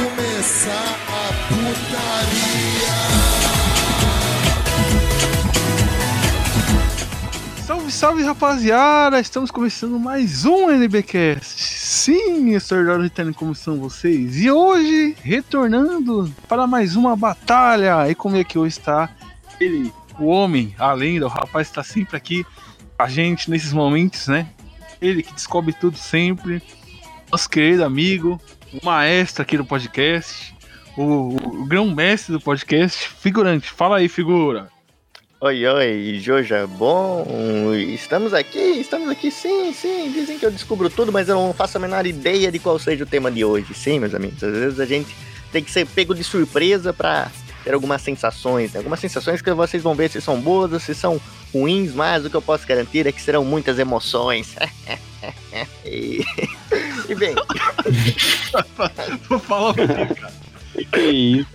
começar a putaria. Salve, salve rapaziada! Estamos começando mais um NBcast. Sim, extraordinário Ritano, como estão vocês? E hoje, retornando para mais uma batalha. E como é que hoje está ele, o homem, a lenda, o rapaz está sempre aqui com a gente nesses momentos, né? Ele que descobre tudo sempre. Nosso querido amigo, o maestro aqui do podcast, o, o grão-mestre do podcast, figurante. Fala aí, figura. Oi, oi, Joja, bom, estamos aqui, estamos aqui, sim, sim, dizem que eu descubro tudo, mas eu não faço a menor ideia de qual seja o tema de hoje, sim, meus amigos, às vezes a gente tem que ser pego de surpresa para ter algumas sensações, né? algumas sensações que vocês vão ver se são boas ou se são ruins, mas o que eu posso garantir é que serão muitas emoções. e... e bem... Vou falar pouquinho, cara. Que isso?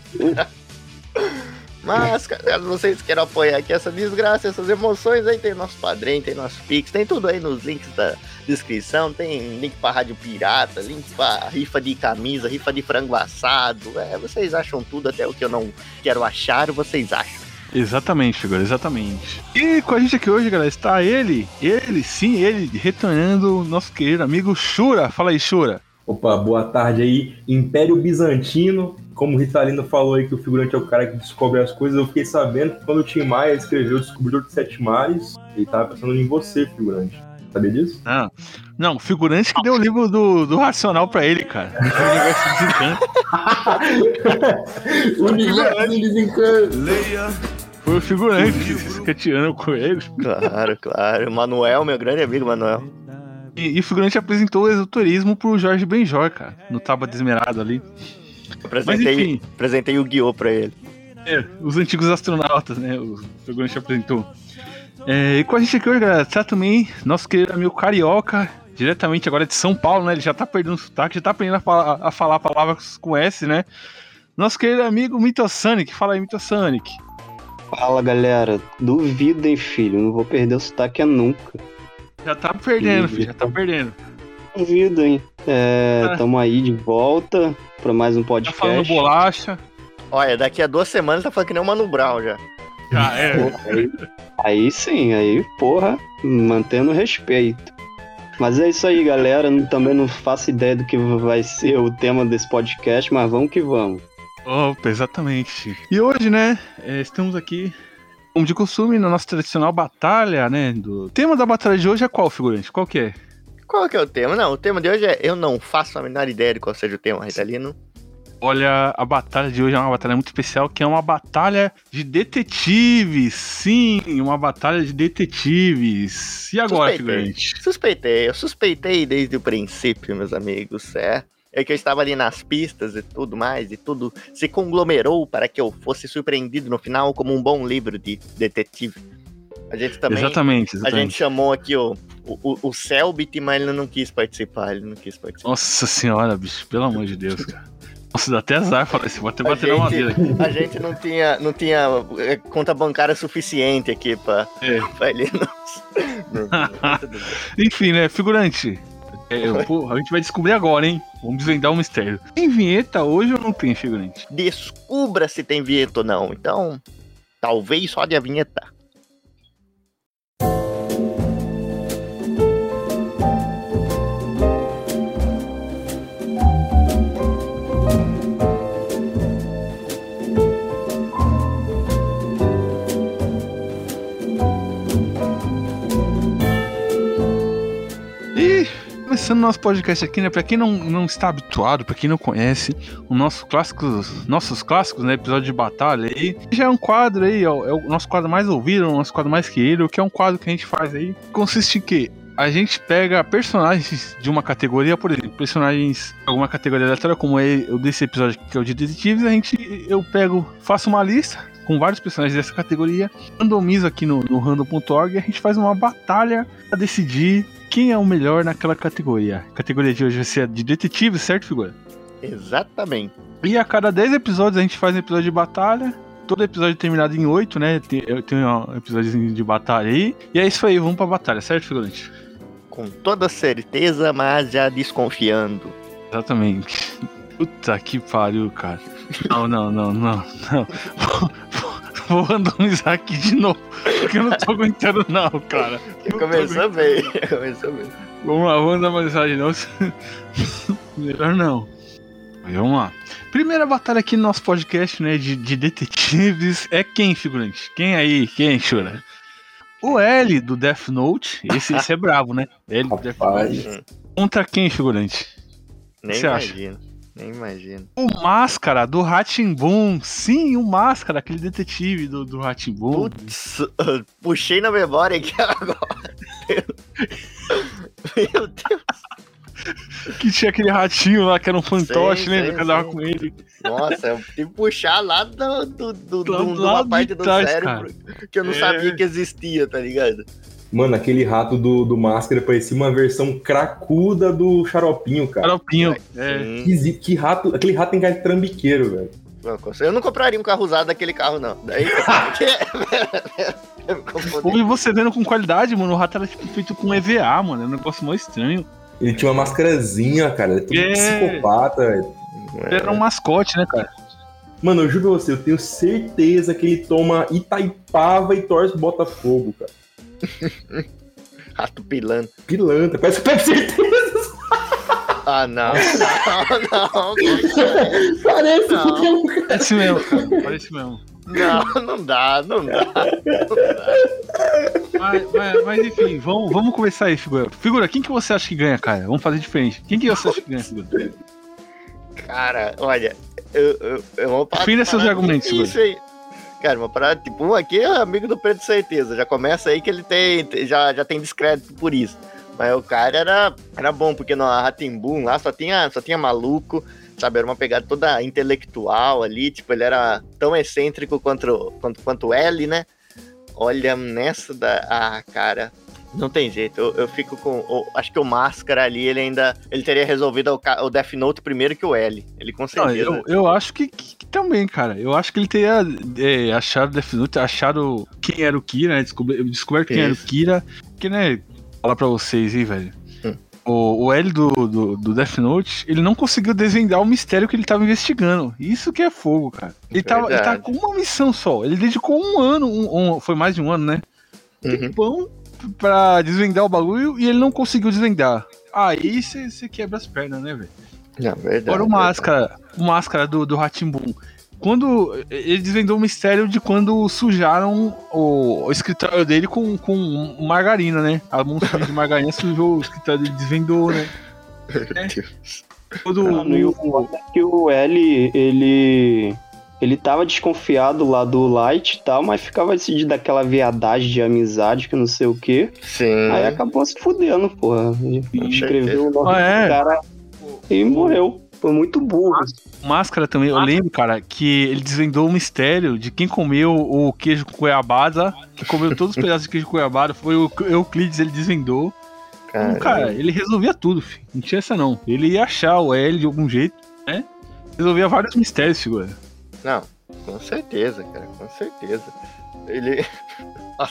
Mas, caso vocês queiram apoiar aqui essa desgraça, essas emoções, aí tem nosso padrinho, tem nosso Pix, tem tudo aí nos links da descrição, tem link pra Rádio Pirata, link pra rifa de camisa, rifa de frango assado, é, vocês acham tudo, até o que eu não quero achar, vocês acham. Exatamente, figura, exatamente. E com a gente aqui hoje, galera, está ele, ele, sim, ele, retornando, nosso querido amigo Shura. Fala aí, Shura. Opa, boa tarde aí. Império Bizantino, como o Ritalino falou aí que o figurante é o cara que descobre as coisas, eu fiquei sabendo que quando o Tim Maia escreveu o Descobridor de Sete Mares, ele tava pensando em você, figurante. Sabia disso? Não, não, o figurante que deu o livro do, do Racional pra ele, cara. O universo universo desencanto. Leia. Foi o figurante escateando com ele. Claro, claro. Manuel, meu grande amigo Manuel. E, e o figurante apresentou o esoterismo pro Jorge Benjor, cara, no Tábua Desmerado ali. Apresentei, enfim. apresentei o guiô pra ele. É, os antigos astronautas, né? O figurante apresentou. É, e com a gente aqui hoje, galera, tá também nosso querido amigo Carioca, diretamente agora de São Paulo, né? Ele já tá perdendo o sotaque, já tá aprendendo a falar, a falar palavras com S, né? Nosso querido amigo Mitosonic, fala aí, Mitosonic. Fala galera, duvidem, filho, não vou perder o sotaque nunca. Já tá perdendo, filho, já tá perdendo. Duvido, hein? É, Ah. tamo aí de volta pra mais um Tá falando podcast. bolacha. Olha, daqui a duas semanas tá falando que nem o Mano Brown já. Já é. Aí, aí sim, aí, porra, mantendo respeito. Mas é isso aí, galera. Também não faço ideia do que vai ser o tema desse podcast, mas vamos que vamos. Opa, exatamente. E hoje, né, é, estamos aqui, como de costume, na nossa tradicional batalha, né? Do... O tema da batalha de hoje é qual, figurante? Qual que é? Qual que é o tema? Não, o tema de hoje é Eu não faço a menor ideia de qual seja o tema, Ritalino. Olha, a batalha de hoje é uma batalha muito especial, que é uma batalha de detetives. Sim, uma batalha de detetives. E agora, Suspeitei. figurante? Suspeitei, eu suspeitei desde o princípio, meus amigos, é. É que eu estava ali nas pistas e tudo mais, e tudo se conglomerou para que eu fosse surpreendido no final como um bom livro de detetive. A gente também. exatamente, A exatamente. gente chamou aqui o, o, o Selbit, mas ele não quis participar, ele não quis participar. Nossa senhora, bicho, pelo amor de Deus, cara. Nossa, dá até azar falar isso, vou até bater na madeira aqui. a gente não tinha, não tinha é, conta bancária suficiente aqui pra, É. pra ele não. Enfim, né, figurante. É, pô, a gente vai descobrir agora, hein? Vamos desvendar o mistério. Tem vinheta hoje ou não tem, figurante? Descubra se tem vinheta ou não. Então, talvez só de a vinheta. Começando nosso podcast aqui, né? Pra quem não, não está habituado, pra quem não conhece, o nosso clássicos, nossos clássicos, né? Episódio de batalha aí, já é um quadro aí, o, é o nosso quadro mais ouvido, o nosso quadro mais querido, que é um quadro que a gente faz aí. Consiste em que a gente pega personagens de uma categoria, por exemplo, personagens de alguma categoria aleatória, como é o desse episódio que é o de detetives, a gente eu pego, faço uma lista com vários personagens dessa categoria, randomizo aqui no, no random.org e a gente faz uma batalha pra decidir quem é o melhor naquela categoria. A categoria de hoje vai ser de detetive, certo, figura? Exatamente. E a cada 10 episódios a gente faz um episódio de batalha. Todo episódio terminado em 8, né? Tem, eu tenho um episódio de batalha aí. E é isso aí, vamos pra batalha, certo, figurante? Com toda certeza, mas já desconfiando. Exatamente. Puta que pariu, cara. Não, não, não, não, não. Vou randomizar aqui de novo, porque eu não tô aguentando, não, cara. Começou bem, começou bem. Vamos lá, vamos uma mensagem não. Melhor não. Mas vamos lá. Primeira batalha aqui no nosso podcast, né, de, de detetives é quem, figurante? Quem aí? Quem, Chura? O L do Death Note. Esse, esse é bravo, né? L do Death Note. Contra quem, figurante? Nem Você acha? Nem imagino. O Máscara do Ratimbun. Sim, o Máscara, aquele detetive do, do Ratimbun. Putz, puxei na memória aqui agora. Meu Deus. Que tinha aquele ratinho lá que era um fantoche, sim, Que andava com ele. Nossa, eu tive que puxar lá do, do, do, do- Lá- lá uma parte do trás, cérebro que eu não É. sabia que existia, tá ligado? Mano, aquele rato do, do Máscara parecia uma versão cracuda do Xaropinho, cara. Xaropinho. É. Sim. Que, que rato, aquele rato tem cara de trambiqueiro, velho. Eu não compraria um carro usado daquele carro, não. Daí. E você vendo com qualidade, mano, o rato era tipo, feito com EVA, mano. É um negócio mó estranho. Ele tinha uma mascarazinha, cara. Ele é tudo É. psicopata, velho. Ele era um mascote, né, cara? Mano, eu juro pra você, eu tenho certeza que ele toma Itaipava e torce Botafogo, cara. Rato pilando. Pilantra, parece que eu tenho certeza. Ah, não. Não, não. Parece Não. porque é um cara. Parece mesmo, cara. Parece mesmo. Não, não dá, não dá. Não dá. Mas, mas- mas, enfim, vamos, vamos começar aí, figura. Figura, quem que você acha que ganha, cara? Vamos fazer diferente. Quem que você acha que ganha, figura? Cara, olha, eu, eu, eu vou parar. Defenda seus argumentos, Isso aí. Cara, uma parada, tipo, um aqui é amigo do Pedro Certeza. Já começa aí que ele tem. Já, já tem descrédito por isso. Mas o cara era, era bom, porque no Ratimbun lá só tinha, só tinha maluco, sabe? Era uma pegada toda intelectual ali. Tipo, ele era tão excêntrico quanto, quanto, quanto L, né? Olha, nessa da. Ah, cara. Não tem jeito, eu, eu fico com. o- acho que o Máscara ali, ele ainda. Ele teria resolvido o, o Death Note primeiro que o L. Ele certeza. eu, eu acho que, que- que também, cara. Eu acho que ele teria é, achado Death Note, achado quem era o Kira, né? Descober- descoberto quem era o Isso. Kira. Que, né, falar pra vocês aí, velho. Hum. O, o L do, do, do Death Note, ele não conseguiu desvendar o mistério que ele tava investigando. Isso que é fogo, cara. Ele tava, ele tava com uma missão só. Ele dedicou um ano, um- um- foi mais de um ano, né? Uhum. Tempão pra desvendar o bagulho e ele não conseguiu desvendar. Aí você quebra as pernas, né, velho? Não, verdade. Agora o verdade. Máscara, o Máscara do, do Ratimbum. Quando ele desvendou o mistério de quando sujaram o, o escritório dele com, com margarina, né? A monstro de margarina sujou o escritório dele, desvendou, né? Meu Deus. Quando Mano, e o é que o L, ele. Ele tava desconfiado lá do Light e tal, mas ficava decidido daquela viadagem de amizade que não sei o quê. Sim. Aí acabou se fudendo, porra. Escreveu o nome Ah, é? do cara e morreu. Foi muito burro. Máscara também, eu lembro, cara, que ele desvendou o mistério de quem comeu o queijo com goiabada, que comeu todos os pedaços de queijo com goiabada, foi o Euclides, ele desvendou. Então, cara, ele resolvia tudo, filho. Não tinha essa não. Ele ia achar o L de algum jeito, né? Resolvia vários mistérios, figura. Não, com certeza, cara, com certeza. Ele.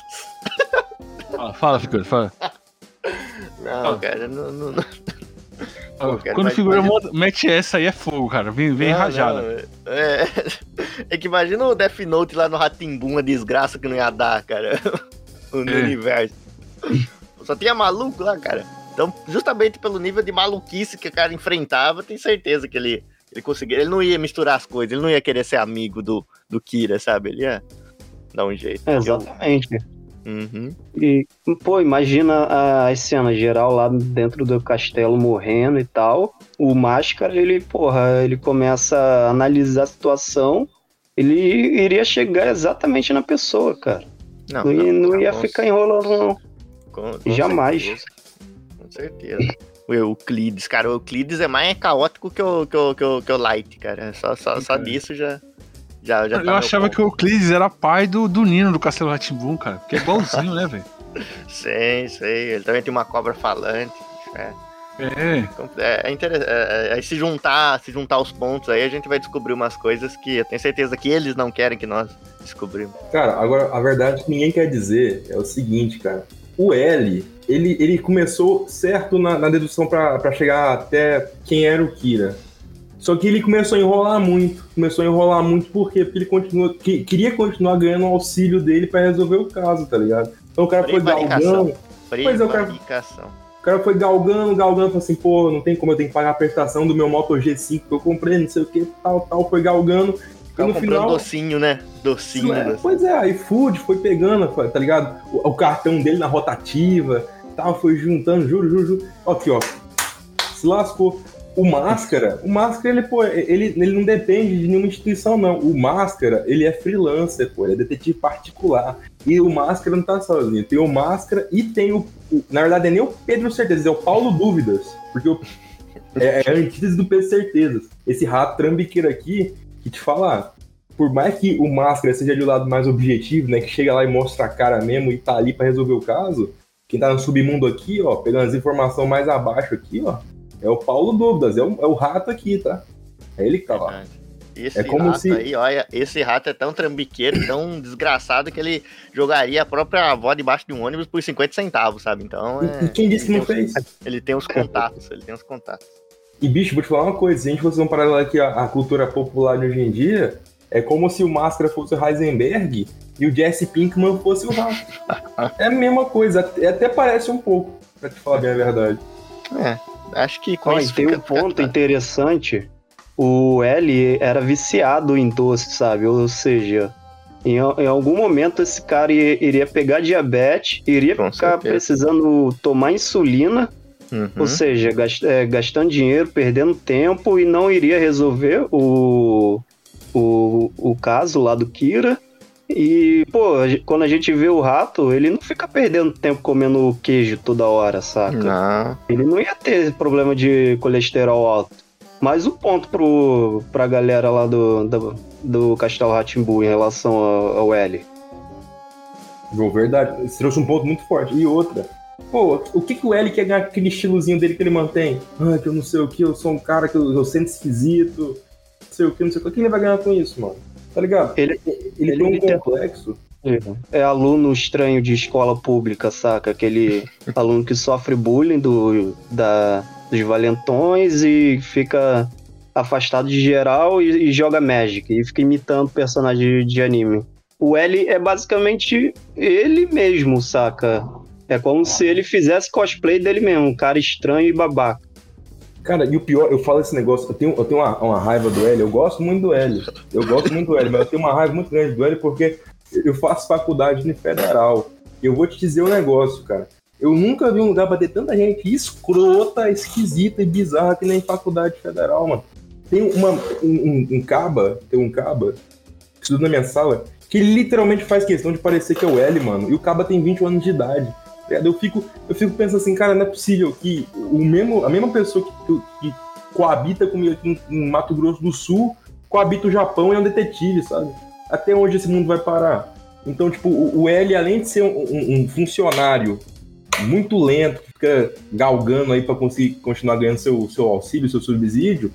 Nossa, Fala, figura, fala. não, Ah. cara, não. não, não. Pô, cara, Quando mas figura imagina- mete essa aí é fogo, cara. Vem, vem Não, rajada. não, é, é que imagina o Death Note lá no Ratimbum, a desgraça que não ia dar, cara. no É. universo. Só tinha maluco lá, cara. Então, justamente pelo nível de maluquice que o cara enfrentava, tenho certeza que ele, ele conseguia. Ele não ia misturar as coisas, ele não ia querer ser amigo do, do Kira, sabe? Ele ia dar um jeito. É, exatamente. Uhum. E, pô, imagina as cenas geral lá dentro do castelo morrendo e tal. O Máscara, ele, porra, ele começa a analisar a situação. Ele iria chegar exatamente na pessoa, cara. Não, Não, ia, não com- ia ficar enrolando, não. com- com Jamais. certeza. Com certeza. O Euclides, cara, o Euclides é mais caótico que o, que o, que o, que o Light, cara. Só, só, só disso já. Já, já tá Eu meu achava ponto. que o Euclides era pai do, do Nino do Castelo Ratimbum, cara. Porque é igualzinho, né, velho? Sei, sei. Ele também tem uma cobra falante. É, É. é, é interessante. É, é, aí se juntar, se juntar os pontos aí, a gente vai descobrir umas coisas que eu tenho certeza que eles não querem que nós descobrimos. Cara, agora a verdade que ninguém quer dizer é o seguinte, cara. O L, ele, ele começou certo na, na dedução pra chegar até quem era o Kira. Só que ele começou a enrolar muito. Começou a enrolar muito por quê? Porque ele continua, que- queria continuar ganhando o auxílio dele pra resolver o caso, tá ligado? Então o cara foi galgando, Pois é, o cara- o cara foi galgando, galgando, falou assim, pô, não tem como eu tenho que pagar a prestação do meu Moto G5 que eu comprei, não sei o que, tal, tal, foi galgando. No comprando final. docinho, né? Docinho. É, docinho. pois é, iFood foi pegando, tá ligado? O, o cartão dele na rotativa, tal, foi juntando, juro, juro, juro. Aqui, ó. Se lascou. O Máscara, o Máscara, ele, pô, ele, ele não depende de nenhuma instituição, não. O Máscara, ele é freelancer, pô, ele é detetive particular. E o Máscara não tá sozinho. Tem o Máscara e tem o. o- na verdade, é nem o Pedro Certezas, é o Paulo Dúvidas. Porque o, é, é a antítese do Pedro Certezas. Esse rato trambiqueiro aqui, que te falar, por mais que o Máscara seja de um lado mais objetivo, né? Que chega lá e mostra a cara mesmo e tá ali pra resolver o caso, quem tá no submundo aqui, ó, pegando as informações mais abaixo aqui, ó, é o Paulo Dúvidas, é o, é o rato aqui, tá? É ele que tá lá. Esse É como rato se- aí, olha, esse rato é tão trambiqueiro, tão desgraçado que ele jogaria a própria avó debaixo de um ônibus por 50 centavos, sabe? Então, E, e é, quem disse que não fez? Ele tem os contatos, ele tem os contatos. E, bicho, vou te falar uma coisa, se a gente fosse um paralelo aqui à, à cultura popular de hoje em dia, é como se o Máscara fosse o Heisenberg e o Jesse Pinkman fosse o rato. É a mesma coisa, até até parece um pouco, pra te falar bem a verdade. É, acho que com isso tem fica- um ponto interessante. O L era viciado em doce, sabe? Ou seja, em, em algum momento esse cara ia- iria pegar diabetes, iria Com ficar certeza. precisando tomar insulina, Uhum. ou seja, é, gastando dinheiro, perdendo tempo e não iria resolver o, o, o caso lá do Kira. E, pô, quando a gente vê o rato, ele não fica perdendo tempo comendo queijo toda hora, saca? Não, Ele não ia ter problema de colesterol alto. Mas o ponto pro, pra galera lá do, do, do Castelo Ratimbu em relação ao, ao L. João, verdade. Você trouxe um ponto muito forte. E outra, pô, o que, que o L quer ganhar com aquele estilozinho dele que ele mantém? Ah, que eu não sei o que, eu sou um cara que eu, eu sinto esquisito, não sei o que, não sei o que. O que ele vai ganhar com isso, mano? Tá ligado? Ele- ele, ele- tem um tem- complexo. É aluno estranho de escola pública, saca? Aquele aluno que sofre bullying do, da, dos valentões e fica afastado de geral e, e joga Magic e fica imitando personagem de, de anime. O L é basicamente ele mesmo, saca? É como se ele fizesse cosplay dele mesmo, um cara estranho e babaca. Cara, e o pior, eu falo esse negócio, eu tenho, eu tenho uma, uma raiva do L, eu gosto muito do L. Eu gosto muito do L, mas eu tenho uma raiva muito grande do L porque eu faço faculdade no federal. Eu vou te dizer um negócio, cara. Eu nunca vi um lugar pra ter tanta gente escrota, esquisita e bizarra que nem faculdade federal, mano. Tem uma, um, um, um caba, tem um caba, que estuda na minha sala, que literalmente faz questão de parecer que é o L, mano. E o caba tem 20 anos de idade. Eu fico, eu fico pensando assim, cara, não é possível que o mesmo, a mesma pessoa que, que, coabita comigo aqui em, Mato Grosso do Sul coabita o Japão e é um detetive, sabe? Até onde esse mundo vai parar? Então, tipo, o, o L, além de ser um, um- um funcionário muito lento, que fica galgando aí pra conseguir continuar ganhando seu, seu auxílio, seu subsídio,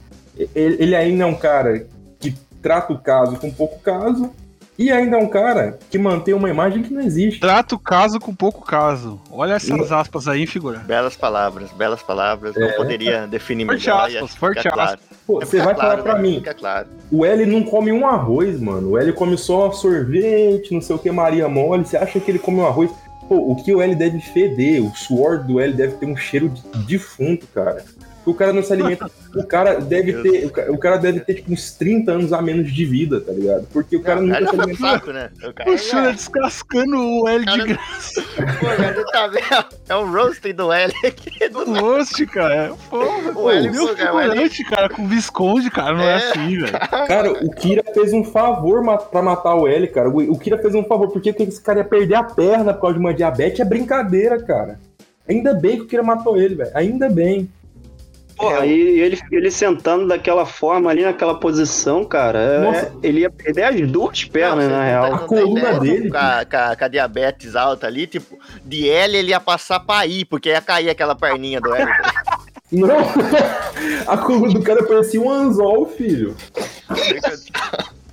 ele, ele ainda é um cara que trata o caso com pouco caso e ainda é um cara que mantém uma imagem que não existe. Trata o caso com pouco caso. Olha essas aspas aí, figura. Belas palavras, belas palavras. Não poderia definir Forte melhor. aspas, forte fica claro. Pô, É, você vai claro, falar pra né? mim, Fica claro. o L não come um arroz, mano. O L come só sorvete, não sei o que, Maria Mole. Você acha que ele come um arroz? Pô, o que o L deve feder? O suor do L deve ter um cheiro de defunto, cara. O cara não se alimenta. O cara deve ter. o ca- O cara deve ter, tipo, uns 30 anos a menos de vida, tá ligado? Porque o cara Não, o cara nunca já se alimenta. saco, né? O cara O Shura já... descascando o L de graça Pô, tá? É o roasting do L aqui. Do... no rosto, cara. Porra, O L, meu o figurante, cara, com Visconde, cara, não é, É. assim, velho. Cara, o Kira fez um favor pra matar o L, cara. O o Kira fez um favor, porque que esse cara ia perder a perna por causa de uma diabetes é brincadeira, cara. Ainda bem que o Kira matou ele, velho. Ainda bem. Porra, e ele, ele sentando daquela forma ali, naquela posição, cara, é- Nossa. ele ia perder as duas pernas, Não, na você real. tá- A coluna ideia, dele, Com a, com a- com a diabetes alta ali, tipo, de L ele ia passar pra I, porque ia cair aquela perninha do L. Não! A coluna do cara parecia um anzol, filho.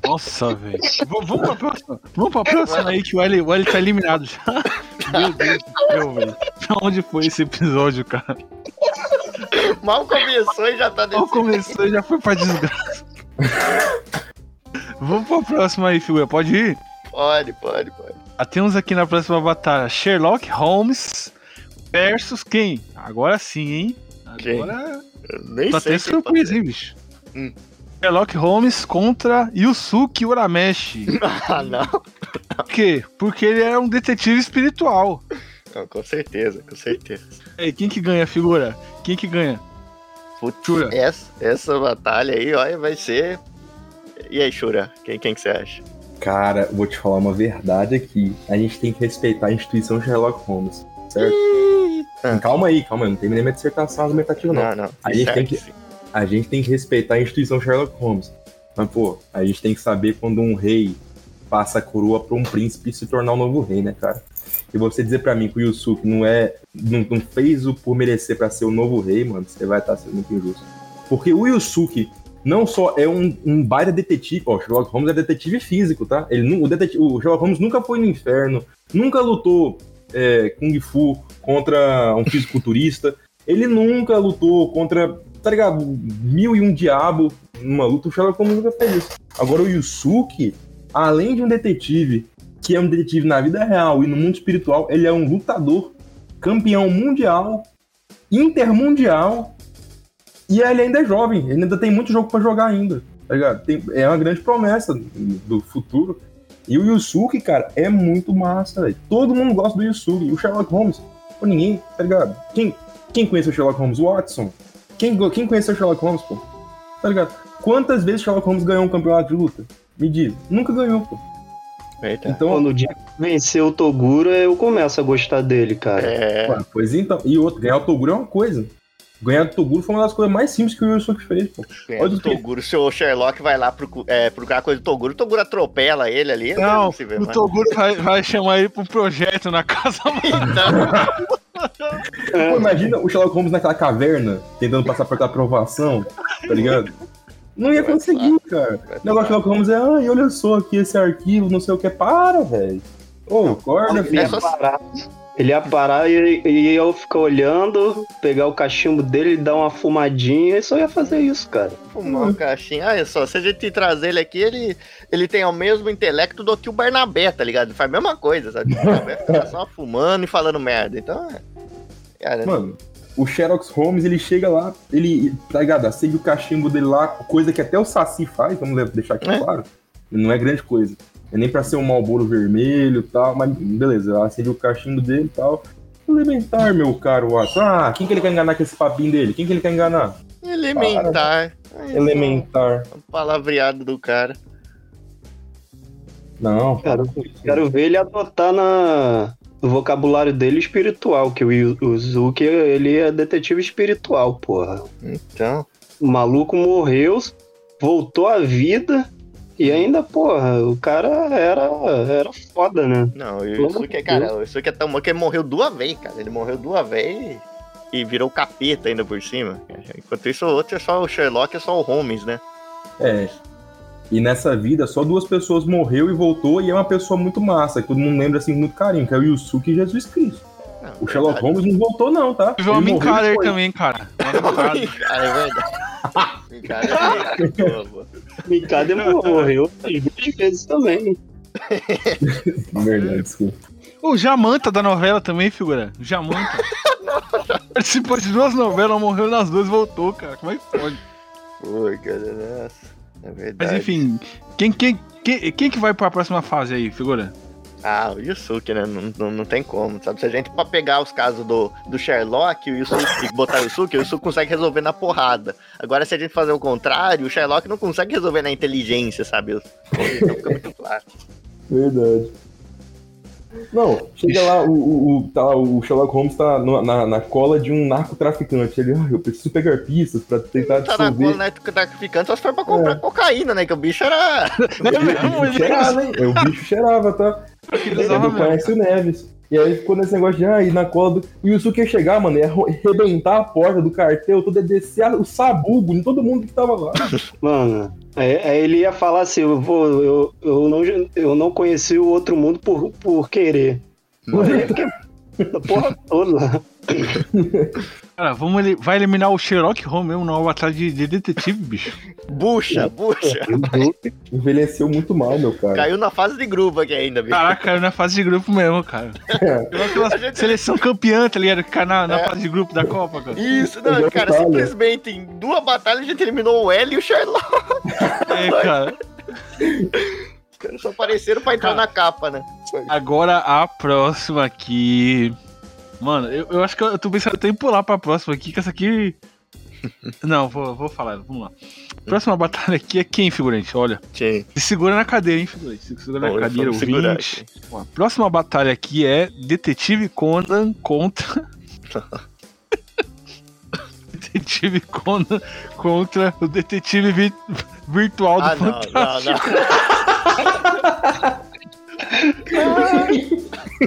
Nossa, velho. Vamos pra próxima. Vamos pra próxima aí que o L, o L tá eliminado já. Meu Deus do céu, velho. Pra onde foi esse episódio, cara? Mal começou e já tá Mal desse começou e já foi pra desgraça. Vamos pra próxima aí, figura. Pode ir? Pode, pode, pode. Ah, temos aqui na próxima batalha Sherlock Holmes versus quem? Agora sim, hein? Agora nem tá sei. até quem surpresa, hein, bicho? Hum. Sherlock Holmes contra Yusuke Urameshi. Ah, não. Por quê? Porque ele é um detetive espiritual. Não, Com certeza, com certeza. E aí, quem que ganha, figura? Quem que ganha? Putz, Shura. essa, essa batalha aí, olha, vai ser. E aí, Shura, quem, quem que você acha? Cara, vou te falar uma verdade aqui. A gente tem que respeitar a instituição Sherlock Holmes, certo? Ah. Calma aí, calma aí. Não terminei minha dissertação argumentativa, não. Não, não. A gente tem certo, que- sim. A gente tem que respeitar a instituição Sherlock Holmes. Mas, pô, a gente tem que saber quando um rei passa a coroa pra um príncipe se tornar o novo rei, né, cara? E você dizer pra mim que o Yusuke não é. não, não fez o por merecer pra ser o novo rei, mano, você vai estar sendo muito injusto. Porque o Yusuke não só é um, um baita detetive, ó, Sherlock Holmes é detetive físico, tá? Ele, o, detetive, o Sherlock Holmes nunca foi no inferno, nunca lutou é, Kung Fu contra um fisiculturista, ele nunca lutou contra, tá ligado, mil e um diabo numa luta, o Sherlock Holmes nunca fez isso. Agora o Yusuke, além de um detetive, que é um detetive na vida real e no mundo espiritual, ele é um lutador, campeão mundial, intermundial, e ele ainda é jovem, ele ainda tem muito jogo pra jogar ainda, tá ligado? Tem- é uma grande promessa do futuro. E o Yusuke, cara, é muito massa, velho. Todo mundo gosta do Yusuke. E o Sherlock Holmes, pô, ninguém, tá ligado? Quem, quem conhece o Sherlock Holmes? Watson. Quem, quem conhece o Sherlock Holmes, pô? Tá ligado? Quantas vezes Sherlock Holmes ganhou um campeonato de luta? Me diz. Nunca ganhou, pô. Eita. Então, Quando o dia que vencer o Toguro, eu começo a gostar dele, cara. É. Ué, pois então. E outro, ganhar o Toguro é uma coisa. Ganhar do Toguro foi uma das coisas mais simples que o Yusuke fez, pô. É, Olha do Toguro, se o Sherlock vai lá procu é, procurar coisa do Toguro, o Toguro atropela ele ali. Não, se vê o mais. Toguro vai, vai chamar ele pra um projeto na casa. Então, Pô, imagina o Sherlock Holmes naquela caverna, tentando passar por aquela aprovação, tá ligado? Não ia conseguir, cara. O negócio do Sherlock Holmes é, ai, olha só aqui esse arquivo, não sei o que. Para, velho. Ô, acorda, Ele filho. ia parar, ele ia parar e, e eu ficar olhando, pegar o cachimbo dele e dar uma fumadinha e só ia fazer isso, cara. fumar um caixinho. Olha só, se a gente trazer ele aqui, ele, ele tem o mesmo intelecto do que o Barnabé, tá ligado? Ele faz a mesma coisa, sabe? O Barnabé fica só fumando e falando merda. Então, é. Cara, Mano, o Sherlock Holmes, ele chega lá, ele, tá ligado? Acende o cachimbo dele lá, coisa que até o Saci faz, vamos deixar aqui É. claro. Não é grande coisa. É nem pra ser um Malboro vermelho e tal, mas beleza, acende o cachimbo dele e tal. Elementar, meu caro Watson. Ah, quem que ele quer enganar com esse papinho dele? Quem que ele quer enganar? elementar. Ai, Elementar. só um Palavreado do cara. Não, Cara, quero ver ele adotar na, no vocabulário dele espiritual, que o, Yu- o Zuki, ele é detetive espiritual, porra. Então, O maluco morreu, voltou à vida e ainda, porra, o cara era, era foda, né? não, isso que é, cara, isso que é tão bom que ele morreu duas vezes, cara. Ele morreu duas vezes e virou capeta ainda por cima. Enquanto isso, o outro é só o Sherlock, é só o Holmes, né? É. E nessa vida, só duas pessoas morreu e voltou, e é uma pessoa muito massa, que todo mundo lembra assim com muito carinho, que é o Yusuke e Jesus Cristo. Não, O Sherlock verdade. Holmes não voltou, não, tá? Teve Ele morreu Mincader depois. também, cara. Cara, é verdade. É. Mikado morreu duas vezes também. Verdade, desculpa. O Jamanta da novela também, figura. O Jamanta. Participou de duas novelas, morreu nas duas e voltou, cara. Como é que pode? Pô, cara, nossa. É verdade. Mas enfim, quem, quem, quem, quem que vai pra próxima fase aí, figura? Ah, o Yusuke, né? Não, não, não tem como, sabe? Se a gente pra pegar os casos do, do Sherlock, o Yusuke e botar o Yusuke, o Yusuke consegue resolver na porrada. Agora, se a gente fazer o contrário, o Sherlock não consegue resolver na inteligência, sabe? Então fica muito claro. Verdade. Não, chega lá, o, o, o- tá lá, o Sherlock Holmes tá no- na, na cola de um narcotraficante. Ele, ah, eu preciso pegar pistas pra tentar Tá na cola, né? Tá ficando só se for pra comprar cocaína, né? Que o bicho era. É O ele bicho cheirava, hein? É, O bicho cheirava, tá? ele usava mesmo. conhece o Neves. E aí ficou nesse negócio de, ah, ir na cola do. O Yusuke ia chegar, mano, ia arrebentar a porta do cartel, todo ia descer o sabugo em todo mundo que tava lá. Mano, aí, aí ele ia falar assim, eu, vou, eu, eu, não, eu não conheci o outro mundo por, por querer. Porque- a porra toda. Cara, vamos ele... vai eliminar o Sherlock Holmes mesmo numa batalha de, de detetive, bicho. Bucha, bucha. Envelheceu muito mal, meu cara. Caiu na fase de grupo aqui ainda, bicho. Caraca, caiu na fase de grupo mesmo, cara. Aquela A gente- seleção campeã, tá ligado? Que cai na, na É. fase de grupo da Copa, cara. Isso, não, cara, simplesmente em duas batalhas a gente eliminou o L e o Sherlock. É, cara. Os caras só apareceram pra entrar Cara. na capa, né? Agora a próxima aqui. Mano, eu, eu acho que eu, eu tô pensando até em pular pra próxima aqui, que essa aqui. Não, vou, vou falar, vamos lá. Próxima batalha aqui é quem, figurante? Olha, Sim. se segura na cadeira, hein, figurante? Se segura na cadeira, ouvinte. A próxima batalha aqui é Detetive Conan contra. Detetive Conan contra o Detetive vi- Virtual do Ah, não, não, Fantástico. não.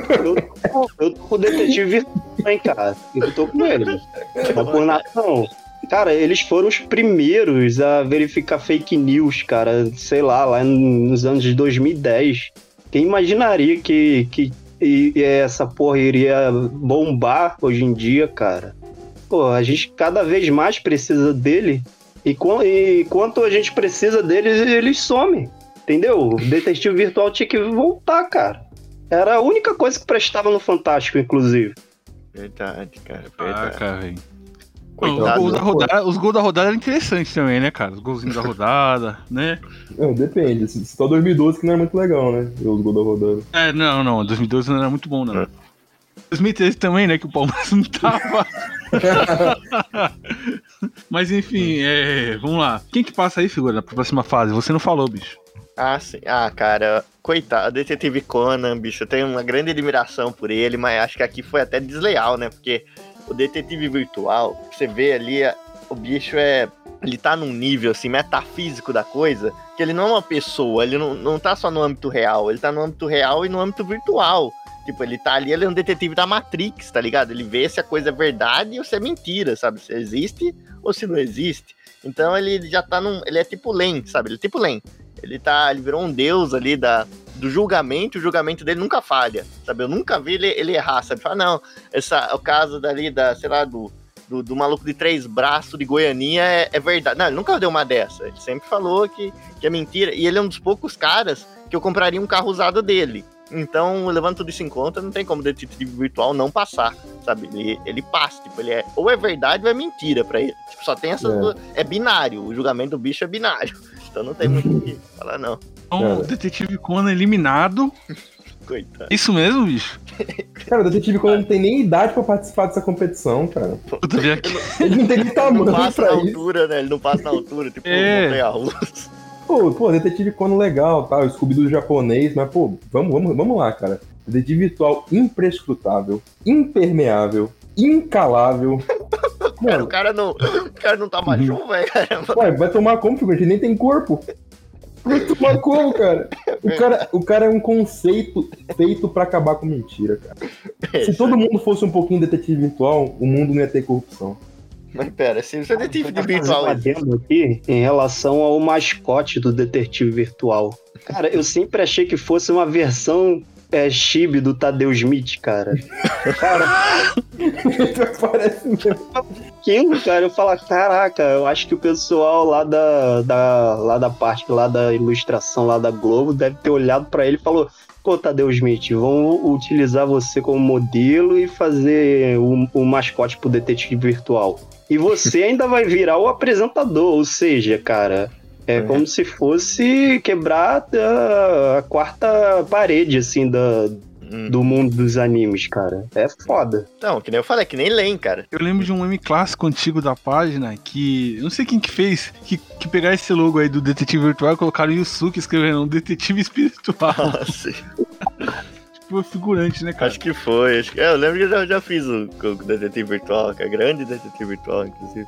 Eu tô, com o detetive virtual, hein, cara. Eu tô com ele. Mas por. Cara, eles foram os primeiros a verificar fake news, cara. Sei lá, lá nos anos de 2010. Quem imaginaria que, que e- essa porra iria bombar hoje em dia, cara? Pô, a gente cada vez mais precisa dele. E, e quanto a gente precisa deles, eles somem. Entendeu? O detetive virtual tinha que voltar, cara. Era a única coisa que prestava no Fantástico, inclusive. Verdade, cara, Ah, verdade. cara, velho. Coitado. Os gols, da rodada, os gols da rodada eram interessantes também, né, cara? Os golzinhos da rodada, né? Não, depende. Se- Só 2012 que não é muito legal, né? Ver os gols da rodada. É, não, não. 2012 não era muito bom, não. É. 2013 também, né? Que o Palmeiras não tava. Mas enfim, é, vamos lá. Quem que passa aí, figura, pra próxima fase? Você não falou, bicho. Ah, sim. Ah, cara, coitado, Detetive Conan, bicho, eu tenho uma grande admiração por ele, mas acho que aqui foi até desleal, né? Porque o detetive virtual, você vê ali, a- o bicho é. Ele tá num nível assim, metafísico da coisa, que ele não é uma pessoa, ele não, não tá só no âmbito real, ele tá no âmbito real e no âmbito virtual. Tipo, ele tá ali, ele é um detetive da Matrix, tá ligado? Ele vê se a coisa é verdade ou se é mentira, sabe? Se existe ou se não existe. Então ele já tá num. Ele é tipo Len, sabe? Ele é tipo Len. Ele tá. Ele virou um deus ali da, do julgamento, o julgamento dele nunca falha. Sabe? Eu nunca vi ele, ele errar, sabe? Fala, não, essa, o caso dali da, sei lá, do, do, do maluco de três braços de Goianinha é, é verdade. Não, ele nunca deu uma dessa. Ele sempre falou que, que é mentira. E ele é um dos poucos caras que eu compraria um carro usado dele. Então, levando tudo isso em conta, não tem como o detetive virtual não passar, sabe? Ele, ele passa, tipo, ele é ou é verdade ou é mentira pra ele. Tipo, só tem essas É. duas. É binário, o julgamento do bicho é binário. Então não tem muito o que falar, não. Então, o Detetive Conan eliminado. Coitado. Isso mesmo, bicho? Cara, o detetive quando não tem nem idade pra participar dessa competição, cara. Puta, vem aqui. Ele não tem nem Não tamanho passa na pra isso. altura, né? Ele não passa na altura, tipo, É. montanha russa. Pô, pô, detetive Conan legal, tá? O Scooby do japonês, mas, pô, vamos, vamos, vamos lá, cara. Detetive virtual imprescrutável, impermeável, incalável. Cara, o cara não. O cara não tá machuco, velho. Caramba. ué, vai tomar como, figurante? Ele nem tem corpo. Vai tomar como, cara? O cara, o cara é um conceito feito pra acabar com mentira, cara. Se todo mundo fosse um pouquinho detetive virtual, o mundo não ia ter corrupção. Mas pera, se você é detetive de um virtual. adendo aqui em relação ao mascote do detetive virtual. Cara, eu sempre achei que fosse uma versão é, chibi do Tadeu Smith, cara. Cara, Parece cara, eu falo, caraca, eu acho que o pessoal lá da, da, lá da parte, lá da ilustração, lá da Globo, deve ter olhado pra ele e falou, pô, Tadeu Smith, vamos utilizar você como modelo e fazer o, o mascote pro detetive virtual. E você ainda vai virar o apresentador, ou seja, cara, é como se fosse quebrar a, a quarta parede, assim, da, Hum. do mundo dos animes, cara. É foda. Não, que nem eu falei, que nem Len, cara. Eu lembro de um meme clássico antigo da página que. eu Não sei quem que fez, que, que pegaram esse logo aí do Detetive Virtual e colocaram Yusuke escrevendo um Detetive Espiritual. Nossa, tipo, figurante, né, cara? acho que foi. Acho que, é, eu lembro que eu já, já fiz o, o detetive virtual, que é grande detetive virtual, inclusive.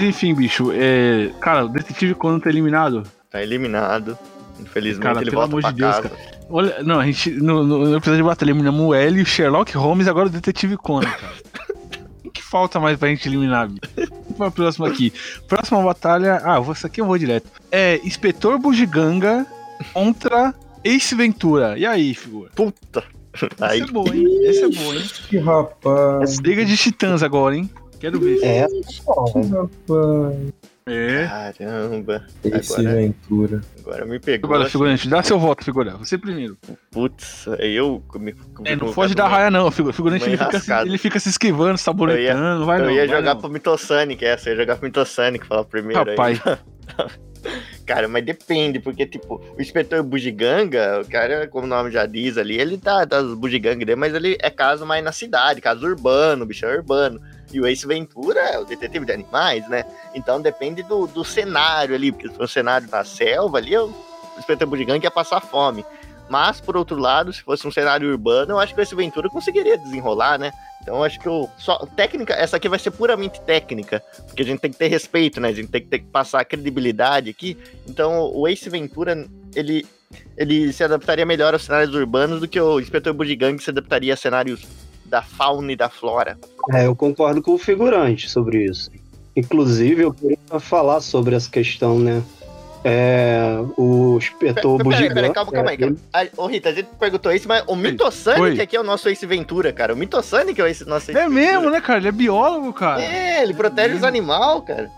Enfim, bicho, é. Cara, o Detetive Conan tá eliminado. Tá eliminado. Infelizmente Cara, ele pelo volta amor pra de Deus, casa. Olha, não, a gente. No, no, no episódio de batalha eliminamos o L, o Sherlock Holmes e agora o Detetive Conan, cara. O que falta mais pra gente eliminar, bicho? Vamos pra próxima aqui. Próxima batalha. Ah, essa aqui eu vou direto. É Inspetor Bugiganga contra Ace Ventura. E aí, figura? Puta. Aí, Esse é bom, hein? Esse é bom, hein? Que rapaz. Briga de titãs agora, hein? Quero ver. É, Rapaz, É. Caramba. esse Agora- Ventura. Agora me pegou. Agora, figurante, dá seu voto, figurante. Você primeiro. Putz, eu. Me, É, não me- foge da raia, não. figu- Figurante, ele fica, se, ele fica se esquivando, saboretando. não vai Eu não. ia vai jogar não. pro Mitosonic, essa. Eu ia jogar pro Mitosonic, falar primeiro. aí. Cara, mas depende, porque, tipo, o inspetor Bugiganga, o cara, como o nome já diz ali, ele tá das Bugigangas dele, mas ele é caso mais na cidade, caso urbano, bicho é urbano. E o Ace Ventura é o detetive de animais, né? Então depende do, do cenário ali, porque se for um cenário na selva ali, o inspetor Bugiganga ia passar fome. Mas, por outro lado, se fosse um cenário urbano, eu acho que o Ace Ventura conseguiria desenrolar, né? Então acho que eu. Só, técnica, essa aqui vai ser puramente técnica, porque a gente tem que ter respeito, né? A gente tem que, ter que passar a credibilidade aqui. Então o Ace Ventura, ele, ele se adaptaria melhor aos cenários urbanos do que o Inspetor Bugiganga se adaptaria a cenários da fauna e da flora. É, eu concordo com o figurante sobre isso. Inclusive, eu queria falar sobre essa questão, né? É, o inspetor Peraí, Bugiganga. peraí, calma, calma aí. é, Calma. Ah, Ô Rita, a gente perguntou isso, mas o Mitosonic Oi. aqui é o nosso Ace Ventura, cara. O Mitosonic é o Ace, nosso Ace É mesmo, né, cara? Ele é biólogo, cara. É, ele protege os animais, cara.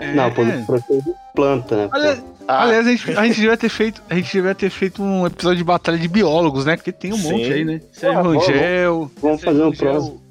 É. Não, pô, proteger planta, né? Aliás, Ah, aliás, a gente, a gente devia ter feito. A gente devia ter feito um episódio de batalha de biólogos, né? Porque tem um Sim. monte aí, né? Sérgio vamos- Rangel. Vamos Sérgio fazer um próximo.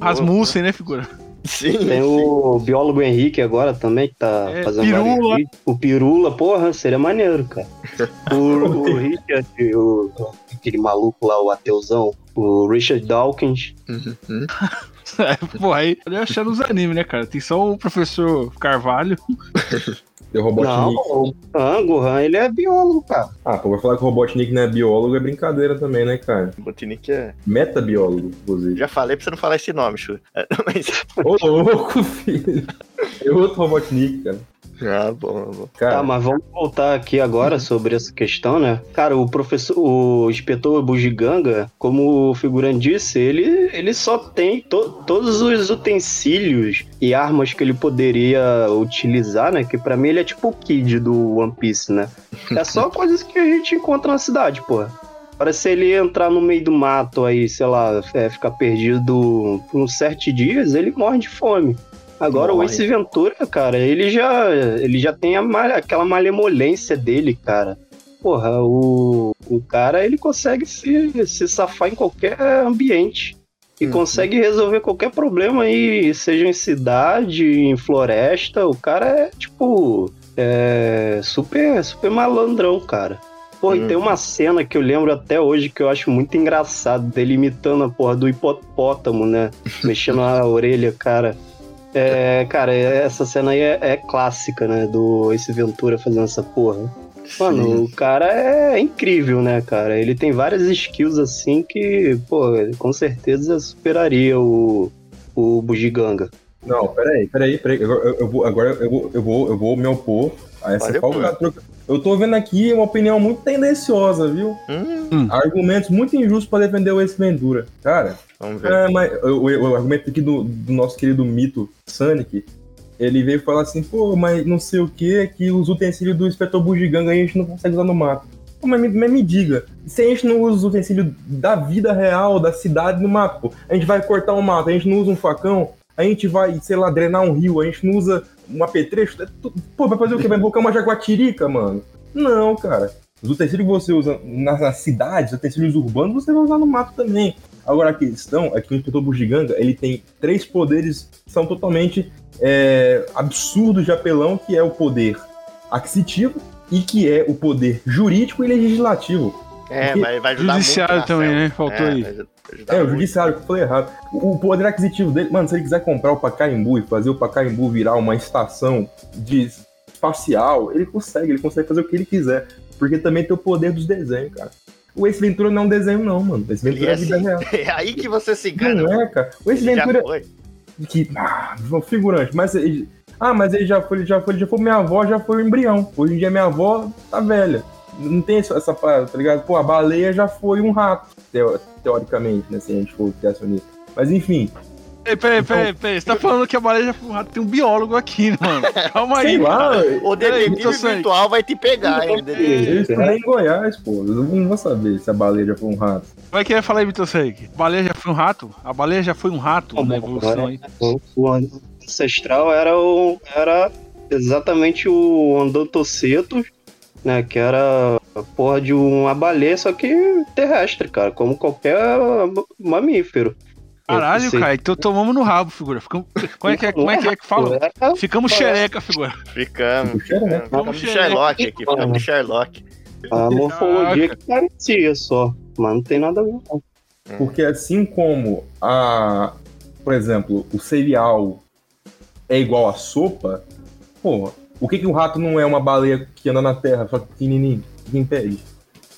Rasmussen, né, figura? Sim. Tem o biólogo Henrique agora também, que tá É, fazendo Pirula. O Pirula, porra, seria maneiro, cara. O, o Richard, o, aquele maluco lá, o ateuzão, o Richard Dawkins. Uhum. É, pô, aí eu achando os animes, né, cara? Tem só o professor Carvalho. Não, Robotnik. o Han, Gohan, ele é biólogo, cara. Ah, pô, vai falar que o Robotnik não é biólogo é brincadeira também, né, cara? Botinic é. Metabiólogo, inclusive. Já falei pra você não falar esse nome, Chu. Mas. Ô, louco, filho. É outro Robotnik, cara. Ah, bom, bom. Cara, Tá, mas vamos voltar aqui agora sobre essa questão, né? Cara, o professor, o inspetor Bugiganga, como o figurante disse, ele, ele só tem to- todos os utensílios e armas que ele poderia utilizar, né? Que pra mim ele é tipo o Kid do One Piece, né? É só coisas que a gente encontra na cidade, porra. Parece se ele entrar no meio do mato aí, sei lá, é, ficar perdido por uns sete dias, ele morre de fome. Agora Morre. o Ace Ventura, cara, ele já, ele já tem aquela malemolência dele, cara. Porra, o, o cara ele consegue se, se safar em qualquer ambiente. E Uhum. consegue resolver qualquer problema aí, seja em cidade, em floresta. O cara é, tipo, é, super, super malandrão, cara. Pô, e Uhum. tem uma cena que eu lembro até hoje que eu acho muito engraçado, dele imitando a porra do hipopótamo, né? Mexendo a orelha, cara. É, cara, essa cena aí é, é clássica, né? Do Ace Ventura fazendo essa porra. Mano, Sim. o cara é incrível, né, cara? Ele tem várias skills assim que, pô, com certeza superaria o, o Bugiganga. Não, peraí, peraí, peraí. Agora eu, eu vou, agora eu vou, eu vou, eu vou me opor a essa falcatrua. Eu tô vendo aqui uma opinião muito tendenciosa, viu? Hum, Argumentos muito injustos pra defender o Ace Ventura. Cara, vamos ver. é, mas o, o- o argumento aqui do, do nosso querido mito Sonic, ele veio falar assim, pô, mas não sei o que, que os utensílios do Inspetor Bugiganga a gente não consegue usar no mato. Pô, Mas me, mas me diga, se a gente não usa os utensílios da vida real, da cidade no mato, pô, a gente vai cortar um mato, a gente não usa um facão, a gente vai, sei lá, drenar um rio, a gente não usa um apetrecho, é pô, vai fazer o quê? Vai invocar uma jaguatirica, mano? Não, cara. Os utensílios que você usa nas, nas cidades, utensílios urbanos, você vai usar no mato também. Agora a questão é que o Inspetor Bugiganga, ele tem três poderes que são totalmente é, absurdos de apelão, que é o poder aquisitivo e que é o poder jurídico e legislativo. É, vai, vai ajudar Judiciário muito na também, né? Faltou é, aí. É, o judiciário, que eu falei errado. O poder aquisitivo dele, mano, se ele quiser comprar o Pacaembu e fazer o Pacaembu virar uma estação de espacial, ele consegue, ele consegue fazer o que ele quiser. Porque também tem o poder dos desenhos, cara. O Ace Ventura não é um desenho, não, mano. O Ace Ventura é é a vida assim. real. É aí que você se engana. Não é, cara. O Ace Ele Ventura que ah, figurante, mas ele, ah, mas ele já foi, ele já foi, ele já foi minha avó, já foi o embrião. Hoje em dia minha avó tá velha. Não tem essa, parada, tá ligado? Pô, a baleia já foi um rato, teo- teoricamente, né, se a gente for criacionista. Mas enfim, Peraí, peraí, peraí, peraí. Você tá falando que a baleia já foi um rato? Tem um biólogo aqui, né, mano. Calma aí. sei lá, O detetive virtual vai te pegar, hein? eu estudei em Goiás, pô. Eu não vou saber se a baleia já foi um rato. Como é que ia falar, Vitor Seik? A baleia já foi um rato? A baleia já foi um rato na evolução aí. O, o ancestral era, o, era exatamente o Andontocetus, né? Que era a porra de uma baleia, só que terrestre, cara, como qualquer mamífero. Caralho, cara, então tomamos no rabo, figura. Ficamos- Como é que é, como é, que, é que fala? Ficamos xereca, figura. Ficamos. Xereca. Ficamos de Sherlock aqui, ficamos de Sherlock. A morfologia que parecia só, mas não tem nada a ver. não. Porque assim como a. Por exemplo, o cereal é igual a sopa, pô, o que, que o rato não é uma baleia que anda na terra, só que pequenininho? Que impede?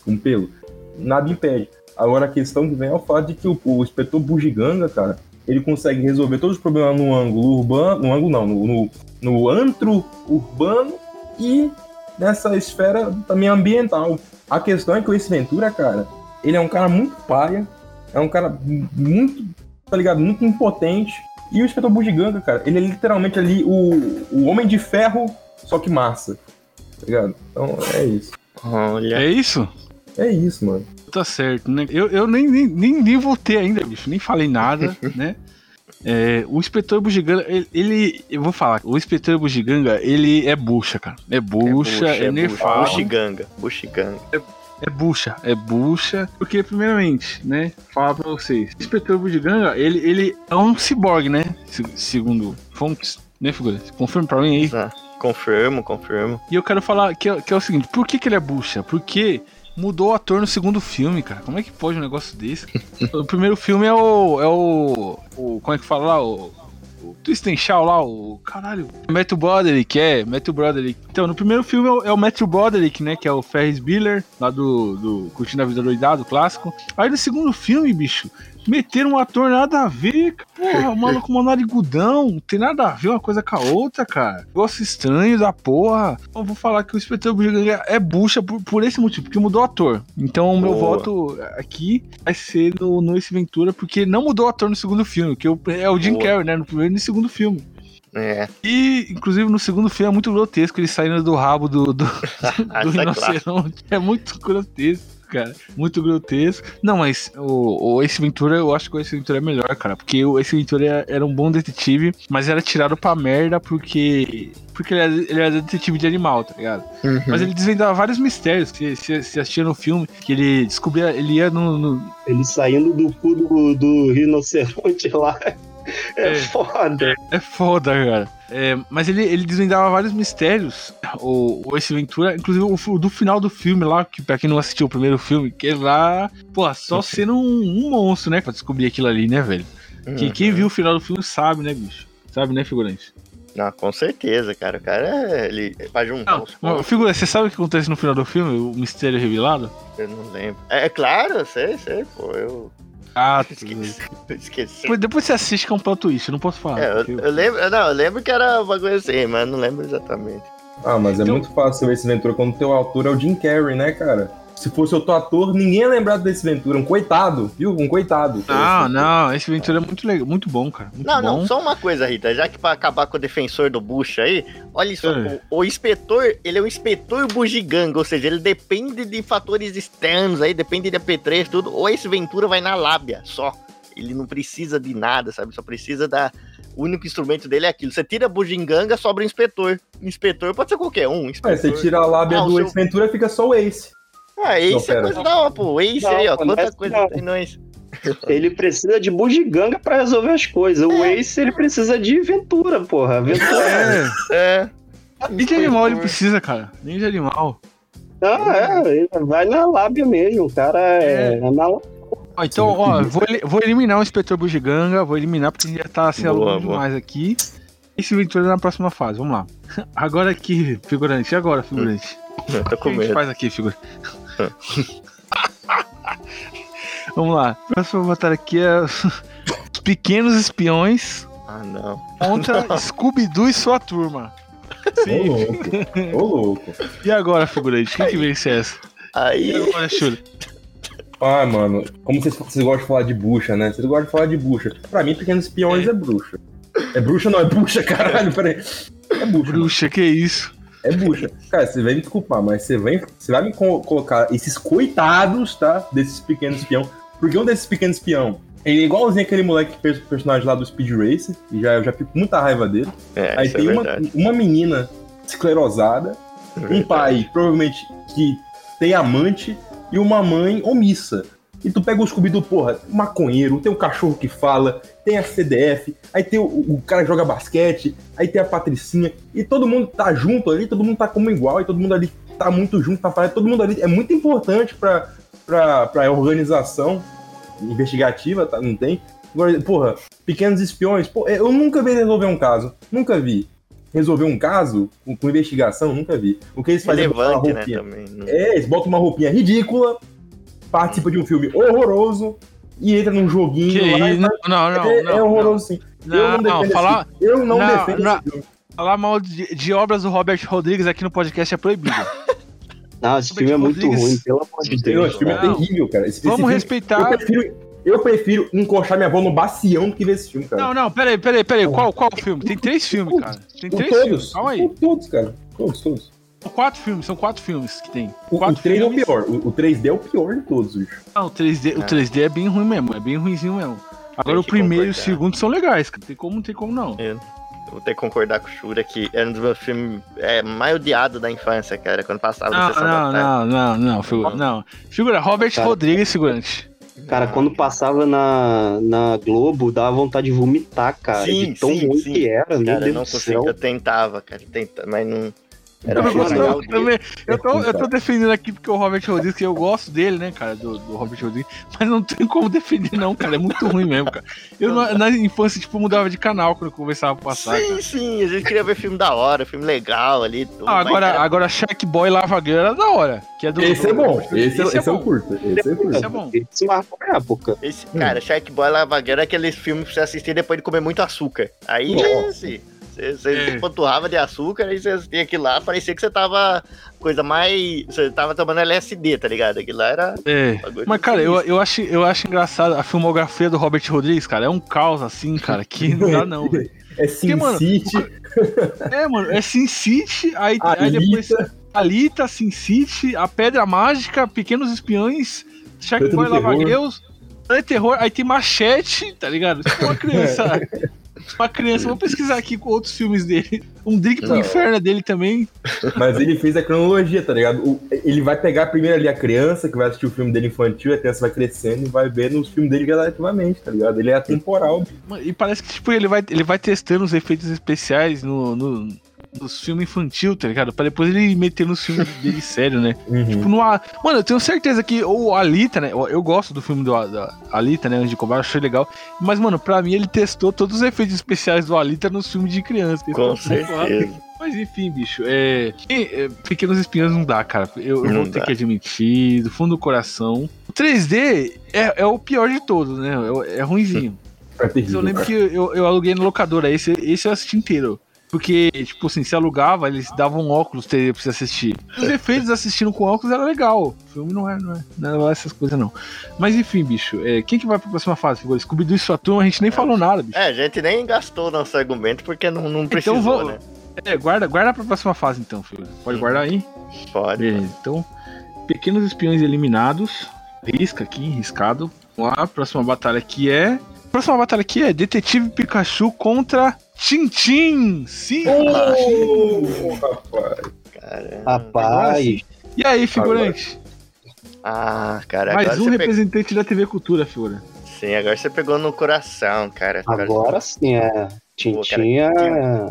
Um pelo? Nada impede. Agora a questão que vem é o fato de que o, o inspetor Bugiganga, cara, ele consegue resolver todos os problemas no ângulo urbano, no ângulo não, no, no, no antro urbano e nessa esfera também ambiental. A questão é que o Ace Ventura, cara, ele é um cara muito paia, é um cara muito, tá ligado, muito impotente. E o Inspetor Bugiganga, cara, ele é literalmente ali o, o Homem de Ferro, só que massa, tá ligado? Então é isso. Olha. É isso? É isso, mano. Tá certo, né? Eu, eu nem, nem, nem, nem voltei ainda, bicho. Nem falei nada, né? É, o inspetor Bugiganga, ele, ele- Eu vou falar, o inspetor Bugiganga, ele é bucha, cara. É bucha, é, nerfado. Buxiganga. Buxiganga. É bucha, é bucha. Porque, primeiramente, né? Falar pra vocês. O inspetor Bugiganga, ele, ele é um ciborgue, né? se- segundo fontes, né, figura? Confirma pra mim aí. Ah, Confirmo, confirmo. E eu quero falar que, é- que é o seguinte: por que, que ele é bucha? Porque mudou o ator no segundo filme, cara. Como é que pode um negócio desse? o primeiro filme é o. É o. o como é que fala lá? O. O Twist Shaw lá, o. Caralho. Matthew Broderick, é. Matthew Broderick. Então, no primeiro filme é o, é o Matthew Broderick, né? Que é o Ferris Bueller, lá do, do Curtindo a Vida Doidado, clássico. Aí no segundo filme, bicho. Meteram um ator nada a ver, porra, o maluco uma narigudão, não tem nada a ver uma coisa com a outra, cara. Negócio estranho da porra. Eu vou falar que o Inspetor Bugiganga é bucha por, por esse motivo, porque mudou o ator. Então o meu voto aqui vai ser no, no Ace Ventura, porque não mudou o ator no segundo filme, que é o Jim Boa. Carrey, né, no primeiro e no segundo filme. É. E, inclusive, no segundo filme é muito grotesco ele saindo do rabo do, do, do essa é rinoceronte. É muito grotesco, cara. Muito grotesco. Não, mas o, o Ace Ventura, eu acho que o Ace Ventura é melhor, cara. Porque o Ace Ventura era, um bom detetive, mas era tirado pra merda porque. Porque ele era, ele era detetive de animal, tá ligado? Uhum. Mas ele desvendava vários mistérios que se, se assistia no filme, que ele descobria, ele ia no. no- Ele saindo do cu do, do rinoceronte lá. É, É. foda. É foda, cara. É, mas ele, ele desvendava vários mistérios, o, o Ace Ventura, inclusive o, do final do filme lá, que pra quem não assistiu o primeiro filme, que é lá, pô, só sendo um, um monstro, né, pra descobrir aquilo ali, né, velho? Quem, quem Uhum. viu o final do filme sabe, né, bicho? Sabe, né, figurante? Não, com certeza, cara. O cara, é- ele vai juntar Não, pontos. figura, você sabe o que acontece no final do filme? O mistério revelado? Eu não lembro. É, é claro, eu sei, sei, pô. Eu Ah, esqueci. depois, você assiste que é um plot twist, eu não posso falar. É, eu, eu lembro, não, eu lembro que era uma coisa assim, mas não lembro exatamente. Ah, mas é Então- muito fácil esse Ventura quando teu autor é o Jim Carrey, né, cara? Se fosse outro ator, ninguém ia lembrar desse Ventura. Um coitado, viu? Um coitado. Não, não, esse Ventura é muito legal, muito bom, cara. Muito Não, bom. não, só uma coisa, Rita, já que pra acabar com o defensor do Bush aí, olha só, É. o, o inspetor, ele é um inspetor bugiganga, ou seja, ele depende de fatores externos aí, depende de apetrecho, tudo, ou esse Ventura vai na lábia, só. Ele não precisa de nada, sabe? Só precisa da... O único instrumento dele é aquilo. Você tira a bugiganga, sobra o inspetor. Inspetor pode ser qualquer um. Inspetor. Mas você tira a lábia Ah, do seu- Ace Ventura, fica só o Ace. Ah, Ace Não, é coisa da hora, pô. Ace Não, aí, ó. mas Quanta coisa não. tem nós. Ele precisa de bugiganga pra resolver as coisas. O Ace, ele precisa de aventura, porra. Aventura. É, É. nem de animal ele precisa, cara. Nem de animal. Ah, é, ele vai na lábia mesmo. O cara é, é na Ó, então, ó, vou, vou eliminar o inspetor Bugiganga, vou eliminar porque já tá se boa. demais aqui. Esse Ventura na próxima fase, vamos lá. Agora aqui, figurante, e agora, figurante? Eu tô O que com a gente medo. faz aqui, figurante? vamos lá. Próxima batalha aqui é os pequenos espiões Ah, não. contra Scooby-Doo e sua turma. Ô Sim. louco. Ô louco. E agora, figurante? Quem que vence essa? E Aí. agora, Shuri? Ah, mano, como vocês, vocês gostam de falar de bucha, né? Vocês gostam de falar de bucha. Pra mim, Pequenos Espiões é, bruxa. É bruxa não, é bucha, caralho, peraí. É bucha. mano. Bruxa, que isso? É bucha. Cara, você vai me desculpar, mas você, vem, você vai me co- colocar esses coitados, tá? Desses pequenos espião. Porque um desses pequenos espião, ele é igualzinho aquele moleque per- personagem lá do Speed Racer, e já, eu já fico com muita raiva dele. É, Aí isso tem é uma, uma menina esclerosada, um pai, provavelmente, que tem amante, e uma mãe omissa. E tu pega o Scooby-Doo, porra, maconheiro, tem o cachorro que fala, tem a CDF, aí tem o, o cara que joga basquete, aí tem a Patricinha, e todo mundo tá junto ali, todo mundo tá como igual, e todo mundo ali tá muito junto, tá falando, todo mundo ali é muito importante pra, pra, pra organização investigativa, tá? Não tem? Agora, porra, pequenos espiões, pô, eu nunca vi resolver um caso, nunca vi. Resolver um caso com, com investigação, nunca vi. O que eles fazem é Relevante, né, também. Não- É, eles botam uma roupinha ridícula, participa de um filme horroroso e entra num joguinho Que lá. isso? Não, não, é, não. é não, horroroso sim. Não, eu não não, defendo falar, esse. Eu não, não, defendo não. esse filme. falar mal de, de obras do Robert Rodrigues aqui no podcast é proibido. Não, esse filme é muito Rodrigues. ruim, pelo amor de Não, Não, Deus. esse filme é Não. terrível, cara. Esse, esse Vamos filme- respeitar. Eu prefiro, eu prefiro encoxar minha avó no bacião do que ver esse filme, cara. Não, não, peraí, peraí, peraí. Qual, qual filme? Tem três filmes, cara. Tem três todos. filmes. Calma aí. Todos, cara. Todos, todos. São quatro filmes, são quatro filmes que tem. O, o Quatro 3 é o filmes. pior. O, o 3D é o pior de todos, bicho. Não, o 3D, o 3D é bem ruim mesmo, é bem ruimzinho mesmo. Agora o primeiro e o segundo são legais, cara. Tem como, não tem como não. Eu vou ter que concordar com o Shura que é um dos meus filmes é, mais odiados da infância, cara. Quando passava Não, sessão da não, tarde. não, não, não, figura. Não. Figura, Robert Cara. Rodrigues, figurante. Cara, quando passava na, na Globo, dava vontade de vomitar, cara. Sim, de tão sim, ruim sim. que era, Cara, eu Deus não céu. Eu tentava, cara. Tenta, mas não. Era Eu gosto não, também. Eu tô, É eu tô defendendo aqui porque o Robert Rodrigues, que eu gosto dele, né, cara, do, do Robert Rodrigues, mas não tem como defender, não, cara. É muito ruim mesmo, cara. Eu na, na infância, tipo, mudava de canal quando eu começava a passar. Sim, cara. sim, a gente queria ver filme da hora, filme legal ali. Tudo, Ah, mas, agora, cara, agora Shark Boy Lava Girl era da hora. Que é do, Esse do- é bom. do- Esse, é, esse é o bom. curto. Esse é curto. Esse é bom. Isso marcou a época. Esse, cara, Shark Boy Lava Girl é aqueles filmes pra você assistir depois de comer muito açúcar. Aí, Nossa. assim, você, você É. se panturrava de açúcar, aí você assistia aquilo lá, parecia que você tava coisa mais. Você tava tomando LSD, tá ligado? Aquilo lá era. É. Mas, cara, eu, eu, acho, eu acho engraçado a filmografia do Robert Rodrigues, cara. É um caos, assim, cara, que não dá, não, velho. É Sin mano, City, É, mano, é Sin City, aí, aí depois. Alita, Sin City, A Pedra Mágica, Pequenos Espiões, Shark Planeta Boy do Lava Terror. Aí tem Machete, tá ligado? Tipo uma criança. Uma criança, vou pesquisar aqui com outros filmes dele. Um Drink pro Não. Inferno é dele também. mas ele fez a cronologia, tá ligado? O- ele vai pegar primeiro ali a criança que vai assistir o filme dele infantil, a criança vai crescendo e vai ver nos filmes dele gradativamente, tá ligado? Ele é atemporal. bicho. E parece que tipo, ele, vai, ele vai testando os efeitos especiais no, no, nos filmes infantil, tá ligado? Pra depois ele meter nos filmes dele sério, né? Uhum. Tipo, no, Mano, eu tenho certeza que o Alita, né? Eu, eu gosto do filme do da Alita, né? Antes de cobrar, achei legal. Mas, mano, pra mim ele testou todos os efeitos especiais do Alita nos filmes de criança. Com Então, certeza. Mas enfim, bicho, é... é, Pequenos Espinhos não dá, cara. Eu, eu vou ter dá. que admitir, do fundo do coração. O 3D é, é o pior de todos, né? É, é ruimzinho. É Mas terrível, eu lembro cara. que eu, eu aluguei na locadora, esse, esse eu assisti inteiro. Porque, tipo assim, se alugava, eles davam óculos pra você assistir. Os efeitos assistindo com óculos era legal. O filme não é, não é, não é essas coisas, não. Mas enfim, bicho, é, quem que vai pra próxima fase? Scooby-Doo e sua turma, a gente nem falou nada, bicho. É, a gente nem gastou nosso argumento porque não, não precisou, Então vou- né? É, guarda, guarda pra próxima fase então, filho. Pode Hum. guardar aí? Pode. Beleza, então, pequenos espiões eliminados. Risca aqui, riscado. Vamos lá, próxima batalha aqui é. Próxima batalha aqui é Detetive Pikachu contra Tintin. Sim! Oh, rapaz. Caramba. Rapaz, E aí, figurante? Ah, cara, Mais agora um pegou. representante da TV Cultura, figura. Sim, agora você pegou no coração, cara. agora sim, é. Tintin é,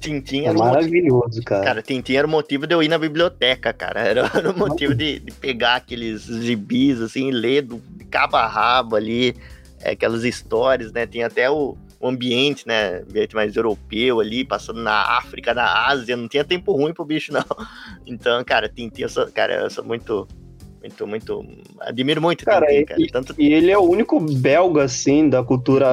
Tintin é era o motivo. maravilhoso, cara. Cara, Tintin era o motivo de eu ir na biblioteca, cara. Era, era o motivo de, de pegar aqueles gibis, assim, ler do de cabo a rabo ali, é, aquelas histórias, né? Tinha até o, o ambiente, né? Ambiente mais europeu ali, passando na África, na Ásia. Não tinha tempo ruim pro bicho, não. Então, cara, Tintin, eu sou, cara, eu sou muito, muito, muito. Admiro muito Cara, Tintin, e- cara. Tanto E ele é o único belga, assim, da cultura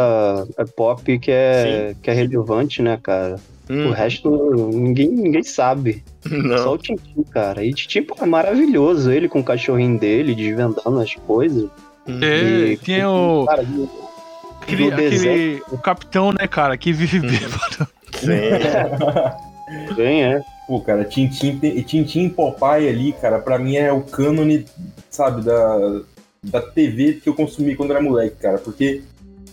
é, pop que é, que é relevante, né, cara? O Hum, resto, ninguém, ninguém sabe. Só não. o Tintin, cara. E Tintin, pô, é maravilhoso. Ele com o cachorrinho dele, desvendando as coisas. Hum. É, E- tinha o. Cara, Aquele, aquele- o capitão, né, cara, que vive bêbado. Sim. bem, é. Pô, cara, Tintin, Tintin e Popeye ali, cara, pra mim é o cânone, sabe, da, da TV que eu consumi quando era moleque, cara. Porque,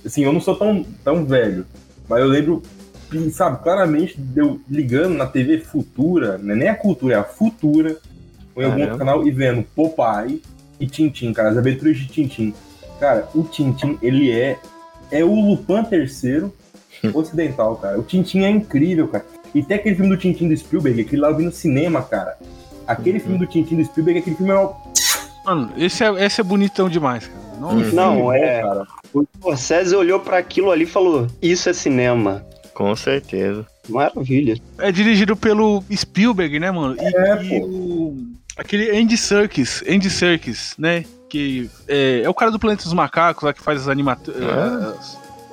assim, eu não sou tão, tão velho, mas eu lembro, sabe, claramente de eu ligando na TV Futura, não é nem a cultura, é a Futura, ou em algum Caramba. outro canal e vendo Popeye e Tintin, cara, as aventuras de Tintin. Cara, o Tintin, ele é. É o Lupin terceiro ocidental, cara. O Tintin é incrível, cara. E tem aquele filme do Tintin do Spielberg, aquele lá eu vi no cinema, cara. Aquele filme do Tintin do Spielberg, aquele filme é um Mano, esse é, esse é bonitão demais, cara. Não, Hum. Bom, é- cara. O Scorsese olhou pra aquilo ali e falou: Isso é cinema. Com certeza. Maravilha. É dirigido pelo Spielberg, né, mano? E, É, e pô. o, aquele Andy Serkis, Andy Serkis, né? Que é, é o cara do Planeta dos Macacos lá que faz as animações.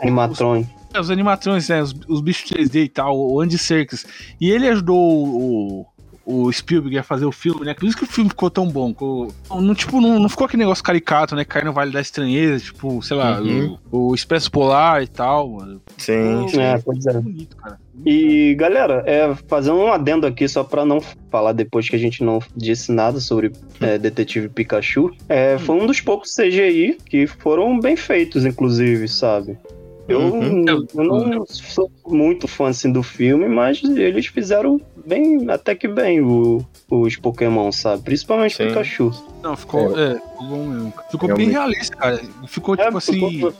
Animatron. os animatrões, né? Os, os bichos 3D e tal, o Andy Serkis. E ele ajudou o, o Spielberg a fazer o filme, né? Por isso que o filme ficou tão bom. Ficou, não, tipo, não, não ficou aquele negócio caricato, né? Cair no Vale da Estranheza, tipo, sei lá, Uhum. o, o Expresso Polar e tal, mano. Sim, sim. É, pois é. Bonito, cara. E galera, é, fazendo um adendo aqui só pra não falar depois que a gente não disse nada sobre é, Detetive Pikachu, é, foi um dos poucos CGI que foram bem feitos, inclusive, sabe? Eu, Uhum. eu não sou muito fã assim, do filme, mas eles fizeram bem, até que bem o- os Pokémon, sabe? Principalmente Sim. Pikachu. Não, ficou, é, ficou bom mesmo. Ficou bem realista, cara. Ficou, É, tipo assim. ficou,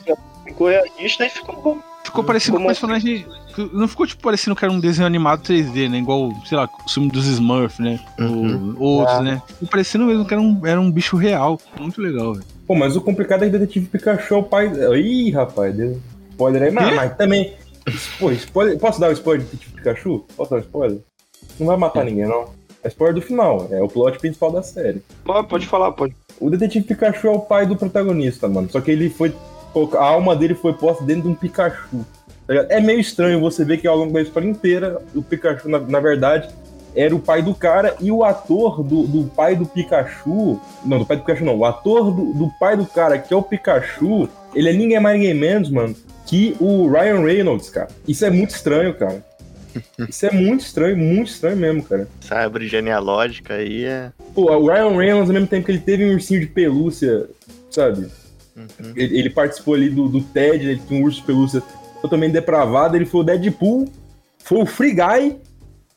ficou realista e ficou bom. Ficou parecendo um personagem. Não ficou tipo parecendo que era um desenho animado 3D, né? Igual, sei lá, o filme dos Smurfs, né? Uhum. Ou outros, É. né? Ficou parecendo mesmo que era um, era um bicho real. Muito legal, velho. Pô, mas o complicado é que Detetive Pikachu é o pai. Ih, rapaz, deu spoiler aí. Mas, mas também. Pô, spoiler... Posso dar o spoiler de Detetive Pikachu? Posso dar o spoiler? Não vai matar ninguém, não. É spoiler do final, é o plot principal da série. Pode, pode falar, pode. O Detetive Pikachu é o pai do protagonista, mano. Só que ele foi. A alma dele foi posta dentro de um Pikachu. Tá? É meio estranho você ver que ao longo da história inteira, o Pikachu, na, na verdade, era o pai do cara e o ator do, do pai do Pikachu. Não, do pai do Pikachu não. O ator do, do pai do cara, que é o Pikachu, ele é ninguém mais ninguém menos, mano, que o Ryan Reynolds, cara. Isso é muito estranho, cara. Isso é muito estranho, muito estranho mesmo, cara. Essa árvore genealógica aí é. Pô, o Ryan Reynolds, ao mesmo tempo que ele teve um ursinho de pelúcia, sabe? Uhum. Ele, ele participou ali do, do TED, ele tinha um urso de pelúcia totalmente depravado. Ele foi o Deadpool, foi o Free Guy.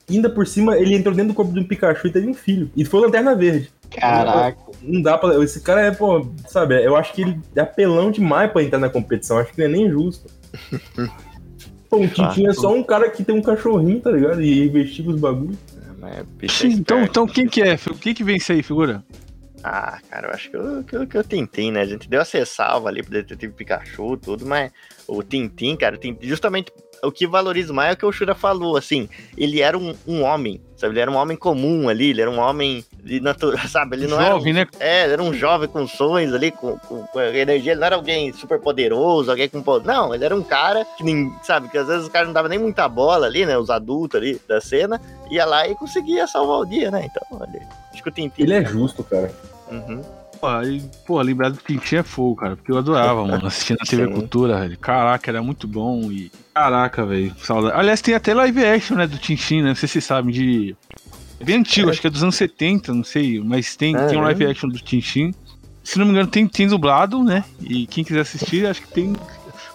e Ainda por cima, ele entrou dentro do corpo de um Pikachu e teve um filho. E foi o Lanterna Verde. Caraca. Não dá pra. Esse cara é, pô, sabe? Eu acho que ele é apelão demais pra entrar na competição. Acho que não é nem justo. Pô, o Tintin é só um cara que tem um cachorrinho, tá ligado? E investiga os bagulhos. Mas é Sim, então, então quem que é? Quem que vence aí, figura? Ah, cara, eu acho que eu, que, eu, que eu tentei, né? A gente deu a ressalva ali pro Detetive Pikachu e tudo, mas o Tintin, cara, Tintin, justamente o que valorizo mais é o que o Shura falou, assim, ele era um, um homem, sabe? Ele era um homem comum ali, ele era um homem de natureza, sabe? Ele não Jovem, era. né? um- É, ele era um jovem com sonhos ali, com, com, com energia, ele não era alguém super poderoso, alguém com poder. Não, ele era um cara que nem, sabe, que às vezes o cara não dava nem muita bola ali, né? Os adultos ali da cena, ia lá e conseguia salvar o dia, né? Então, olha, acho que o Tintin. Ele é justo, cara. Uhum. Aí, pô, lembrar do Tintin é fogo, cara. Porque eu adorava, mano. Assistindo a TV Sim. Cultura, velho. Caraca, era muito bom. E. Caraca, velho. Saudade. Aliás, tem até live action, né? Do Tintin, né? Não sei se vocês sabem, de. É bem antigo, acho que é dos anos 70, não sei. Mas tem, Ah, tem um é? live action do Tintin. Se não me engano, tem, tem dublado, né? E quem quiser assistir, acho que tem.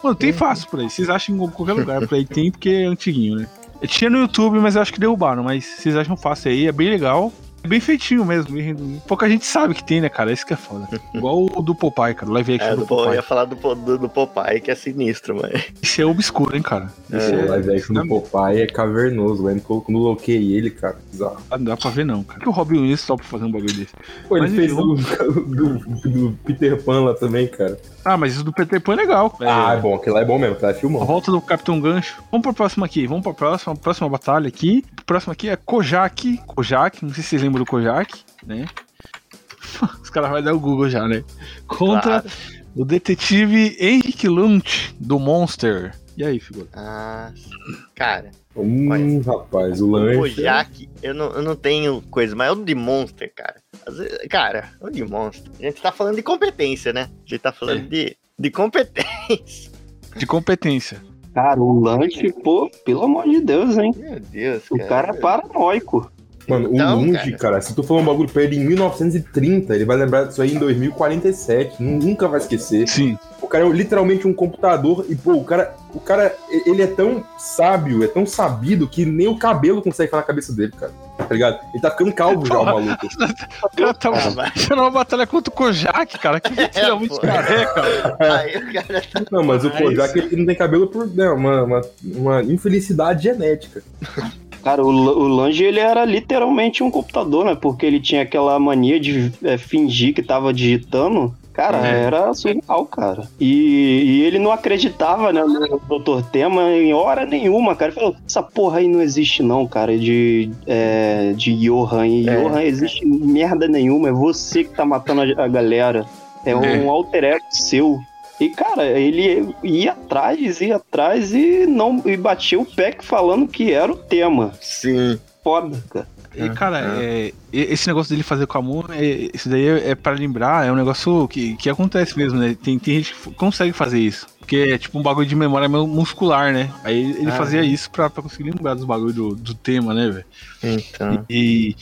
Mano, tem fácil por aí. Vocês acham em qualquer lugar por aí tem, porque é antiguinho, né? Eu tinha no YouTube, mas eu acho que derrubaram. Mas vocês acham fácil aí, é bem legal. É bem feitinho mesmo. Pouca gente sabe que tem, né, cara? Isso que é foda. Igual o do Popeye, cara. O live action É, do do, eu Popeye. ia falar do, do, do Popeye, que é sinistro, mas. Isso é obscuro, hein, cara? Isso O é... live action do Popeye é cavernoso, velho. Quando eu loquei ele, cara, bizarro. Não dá pra ver, não, cara. Por que o Robin Williams só pra fazer um bagulho desse? Pô, ele Mas fez enfim, do, do, do Peter Pan lá também, cara. Ah, mas isso do Peter Pan é legal. Ah, é É, bom, aquele lá é bom mesmo, lá é a filmão. volta do Capitão Gancho. Vamos pra próxima aqui. Vamos pra próxima, próxima batalha aqui. A próxima aqui é Kojak. Kojak, não sei se vocês lembram do Kojak, né? Os caras vão dar o Google já, né? Contra Claro. o detetive Henrique Lunt, do Monster. E aí, figura? Ah, cara, Hum, rapaz, o o lanche. Kojak, eu não, eu não tenho coisa, mas é o de Monster, cara. Vezes- cara, o de Monster. A gente tá falando de competência, né? A gente tá falando É. de, de competência. De competência. Cara, o lanche, pô, pelo amor de Deus, hein? Meu Deus, O cara é paranoico. Mano, Então, o Lunge, cara. cara. se tu for um bagulho pra ele em 1930, ele vai lembrar disso aí em 2047. Nunca vai esquecer. Sim. O cara é literalmente um computador e, pô, o cara, o cara, ele é tão sábio, é tão sabido que nem o cabelo consegue ficar na cabeça dele, cara. Tá ligado? Ele tá ficando calvo já, o maluco. O cara tá vai. fazendo uma batalha contra o Kojak, cara. Que literalmente pô. careca. Aí o cara tá. Não, mas o Kojak ele não tem cabelo por né, uma, uma, uma infelicidade genética. Cara, o, o Lange, ele era literalmente um computador, né? Porque ele tinha aquela mania de é, fingir que tava digitando. Cara, É. era surreal, cara. E, e ele não acreditava, né, no Dr. Tema em hora nenhuma, cara. Ele falou, essa porra aí não existe não, cara, de, é, de Johan. E É. Johan existe merda nenhuma, é você que tá matando a, a galera. É um É. alter ego seu. E, cara, ele ia atrás, ia atrás e não e batia o pé falando que era o tema. Sim. Foda, cara. E, cara, é, e- esse negócio dele fazer com a mão, é, isso daí é, é pra lembrar, é um negócio que, que acontece mesmo, né? Tem, tem gente que consegue fazer isso. Porque é tipo um bagulho de memória muscular, né? Aí ele Ah. fazia isso pra, pra conseguir lembrar dos bagulhos do, do tema, né, velho? Então. E.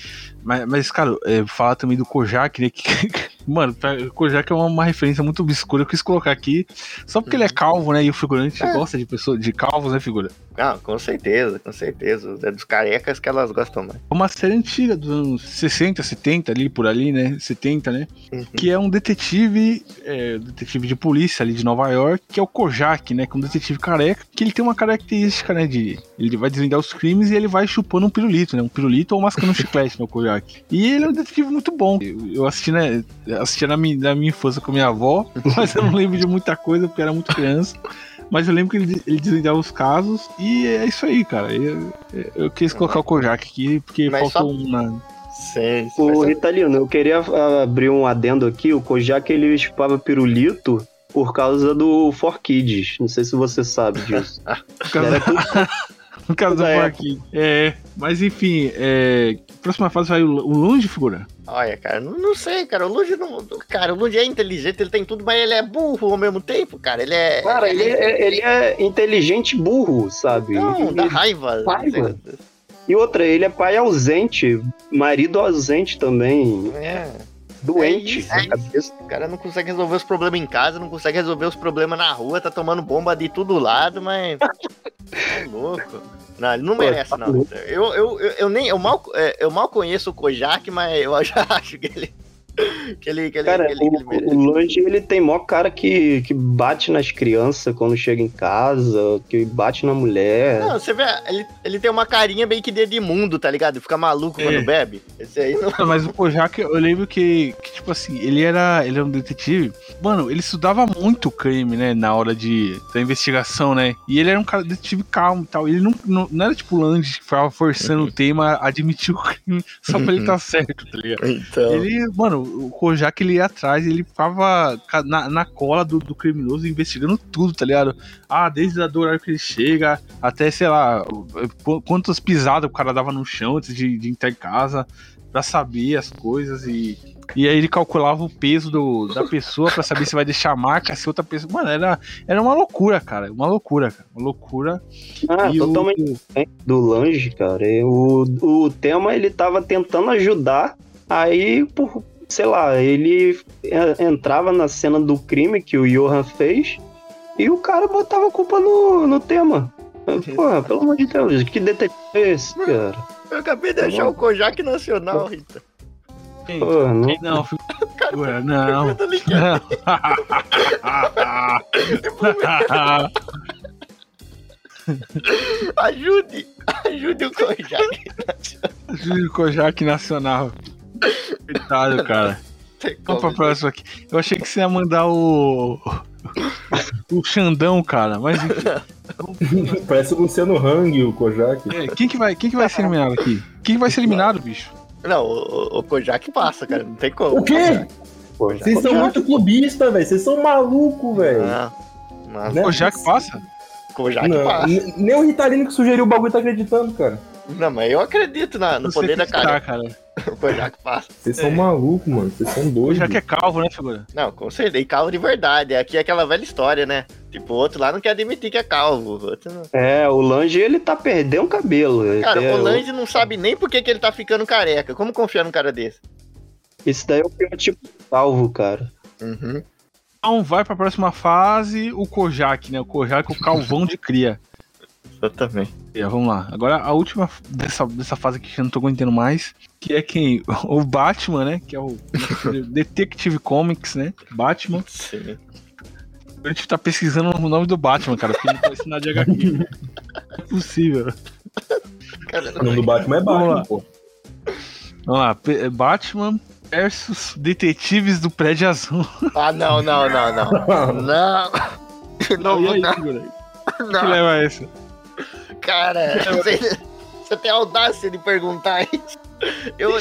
Mas, mas cara, é, falar também do Kojak, né? Que, mano, pra- o Kojak é uma, uma referência muito obscura. Eu quis colocar aqui. Só porque ele é calvo, né? E o figurante É. gosta de pessoa, de calvos, né, figura? Ah, com certeza, com certeza. É dos carecas que elas gostam mais. É uma série antiga, dos anos 60, 70, ali por ali, né? 70, né? Uhum. Que é um detetive, é, detetive de polícia ali de Nova York, que é o Kojak, né? Que é um detetive careca, que ele tem uma característica, né? De ele vai desvendar os crimes e ele vai chupando um pirulito, né? Um pirulito ou mascando um chiclete, né? O Kojak. E ele é um detetive muito bom. Eu, eu assisti, né? Assisti na minha, na minha infância com minha avó, mas eu não lembro de muita coisa porque era muito criança. Mas eu lembro que ele, ele desvendava os casos e é isso aí, cara. Eu, eu quis colocar o Kojak aqui porque Mas faltou um na. O mas- Ritalino, eu queria ah, abrir um adendo aqui. O Kojak ele chupava pirulito por causa do For Kids. Não sei se você sabe disso. Por causa, Era tudo por causa do da porquinho. É, mas enfim, é, próxima fase vai o, o longe figura. Olha, cara, não, não sei, cara. O Luigi não. Cara, o Luigi é inteligente, ele tem tudo, mas ele é burro ao mesmo tempo, cara. Ele é. Cara, ele é, ele é inteligente burro, sabe? Não, dá E- raiva. Raiva. E outra, ele é pai ausente, marido ausente também, É. doente É isso, é. O cara não consegue resolver os problemas em casa, não consegue resolver os problemas na rua, tá tomando bomba de todo lado, mas. é louco. Não, ele não Pô, merece, tá não. Eu, eu, eu, eu nem. Eu mal, é, eu mal conheço o Kojak, mas eu já acho que ele. Que ele, que ele, Cara, que ele, que ele o, o Lange, ele tem mó cara que, que bate nas crianças quando chega em casa, que bate na mulher. Não, você vê, ele, ele tem uma carinha bem que de Edmundo, tá ligado? Fica maluco É. quando bebe. Esse aí não. Não, Mas o Kojak, eu lembro que, que, tipo assim, ele era, ele era um detetive. Mano, ele estudava muito o crime, né? Na hora de, da investigação, né? E ele era um cara detetive calmo e tal. Ele não, não, não era tipo o Lange que ficava forçando o tema a admitir o crime só pra ele estar certo, tá ligado? Então. Ele, mano, o Kojak ele ia atrás, ele ficava ca- na, na cola do, do criminoso investigando tudo, tá ligado? Ah, desde a horário que ele chega, até, sei lá, qu- quantas pisadas o cara dava no chão antes de, de entrar em casa, pra saber as coisas e. E aí ele calculava o peso do, da pessoa pra saber se vai deixar marca, se outra pessoa. Mano, era, era uma loucura, cara. Uma loucura, cara. Uma loucura. Ah, E o- totalmente diferente do Lange, cara. O, o tema, ele tava tentando ajudar, aí, por, sei lá, ele entrava na cena do crime que o Johan fez e o cara botava a culpa no, no tema. Porra, pelo amor de Deus, que detetive é esse, cara? Eu acabei de achar o Kojak Nacional, Rita. Porra, não. Não, figura, não. Não. Ajude! Ajude o Kojak. Júlio Kojak Nacional. Coitado, cara. Vamos pra como. próxima aqui. Eu achei que você ia mandar o. O Xandão, cara. Mas enfim, Parece o Luciano Hang, o Kojak. é, quem, que vai, quem que vai ser eliminado aqui? Quem que vai ser eliminado, bicho? Não, o, o Kojak passa, cara. Não tem como. O quê? Kojak. Vocês são muito clubistas, velho. Vocês são malucos, velho. Não. Mas Né? O Jack passa? Kojak Não, passa. nem o Ritalino que sugeriu o bagulho tá acreditando, cara. Não, mas eu acredito na, no poder da cara. cara. O Kojak passa. Vocês são malucos, mano. Vocês são doidos. Já que é calvo, né, figura? Não, com certeza. E calvo de verdade. Aqui é aquela velha história, né? Tipo, o outro lá não quer admitir que é calvo. o outro não- É, o Lange, ele tá perdendo cabelo. Cara, é, o Lange não sabe nem por que, que ele tá ficando careca. Como confiar num cara desse? Esse daí é o pior tipo de salvo, cara. Uhum. Então vai pra próxima fase o Kojak, né? O Kojak, o calvão de cria. Exatamente. E, vamos lá. Agora a última dessa, dessa fase aqui que eu não tô aguentando mais, que é quem? O Batman, né? Que é o Detective Comics, né? Batman. Sim. A gente tá pesquisando o nome do Batman, cara, porque ele tá ensinando de HQ. Não é possível. Cara, O nome do Batman é Batman, Vamos pô. Vamos lá, P- Batman versus Detetives do Prédio Azul. Ah, não, não, não, não. Não. Não, e aí, não? Que leva essa? Cara, você, você tem audácia de perguntar isso. Eu,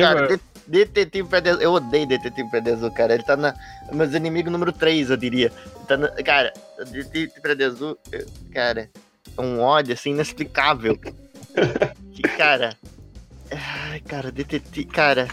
cara, Detetive Prédio Azul. Eu odeio Detetive Azul, cara. Ele tá na. Meus inimigos número 3, eu diria. Tá na- cara, Detetive eu- cara, é um ódio assim inexplicável. que, cara. Ai, cara, detetive. Cara.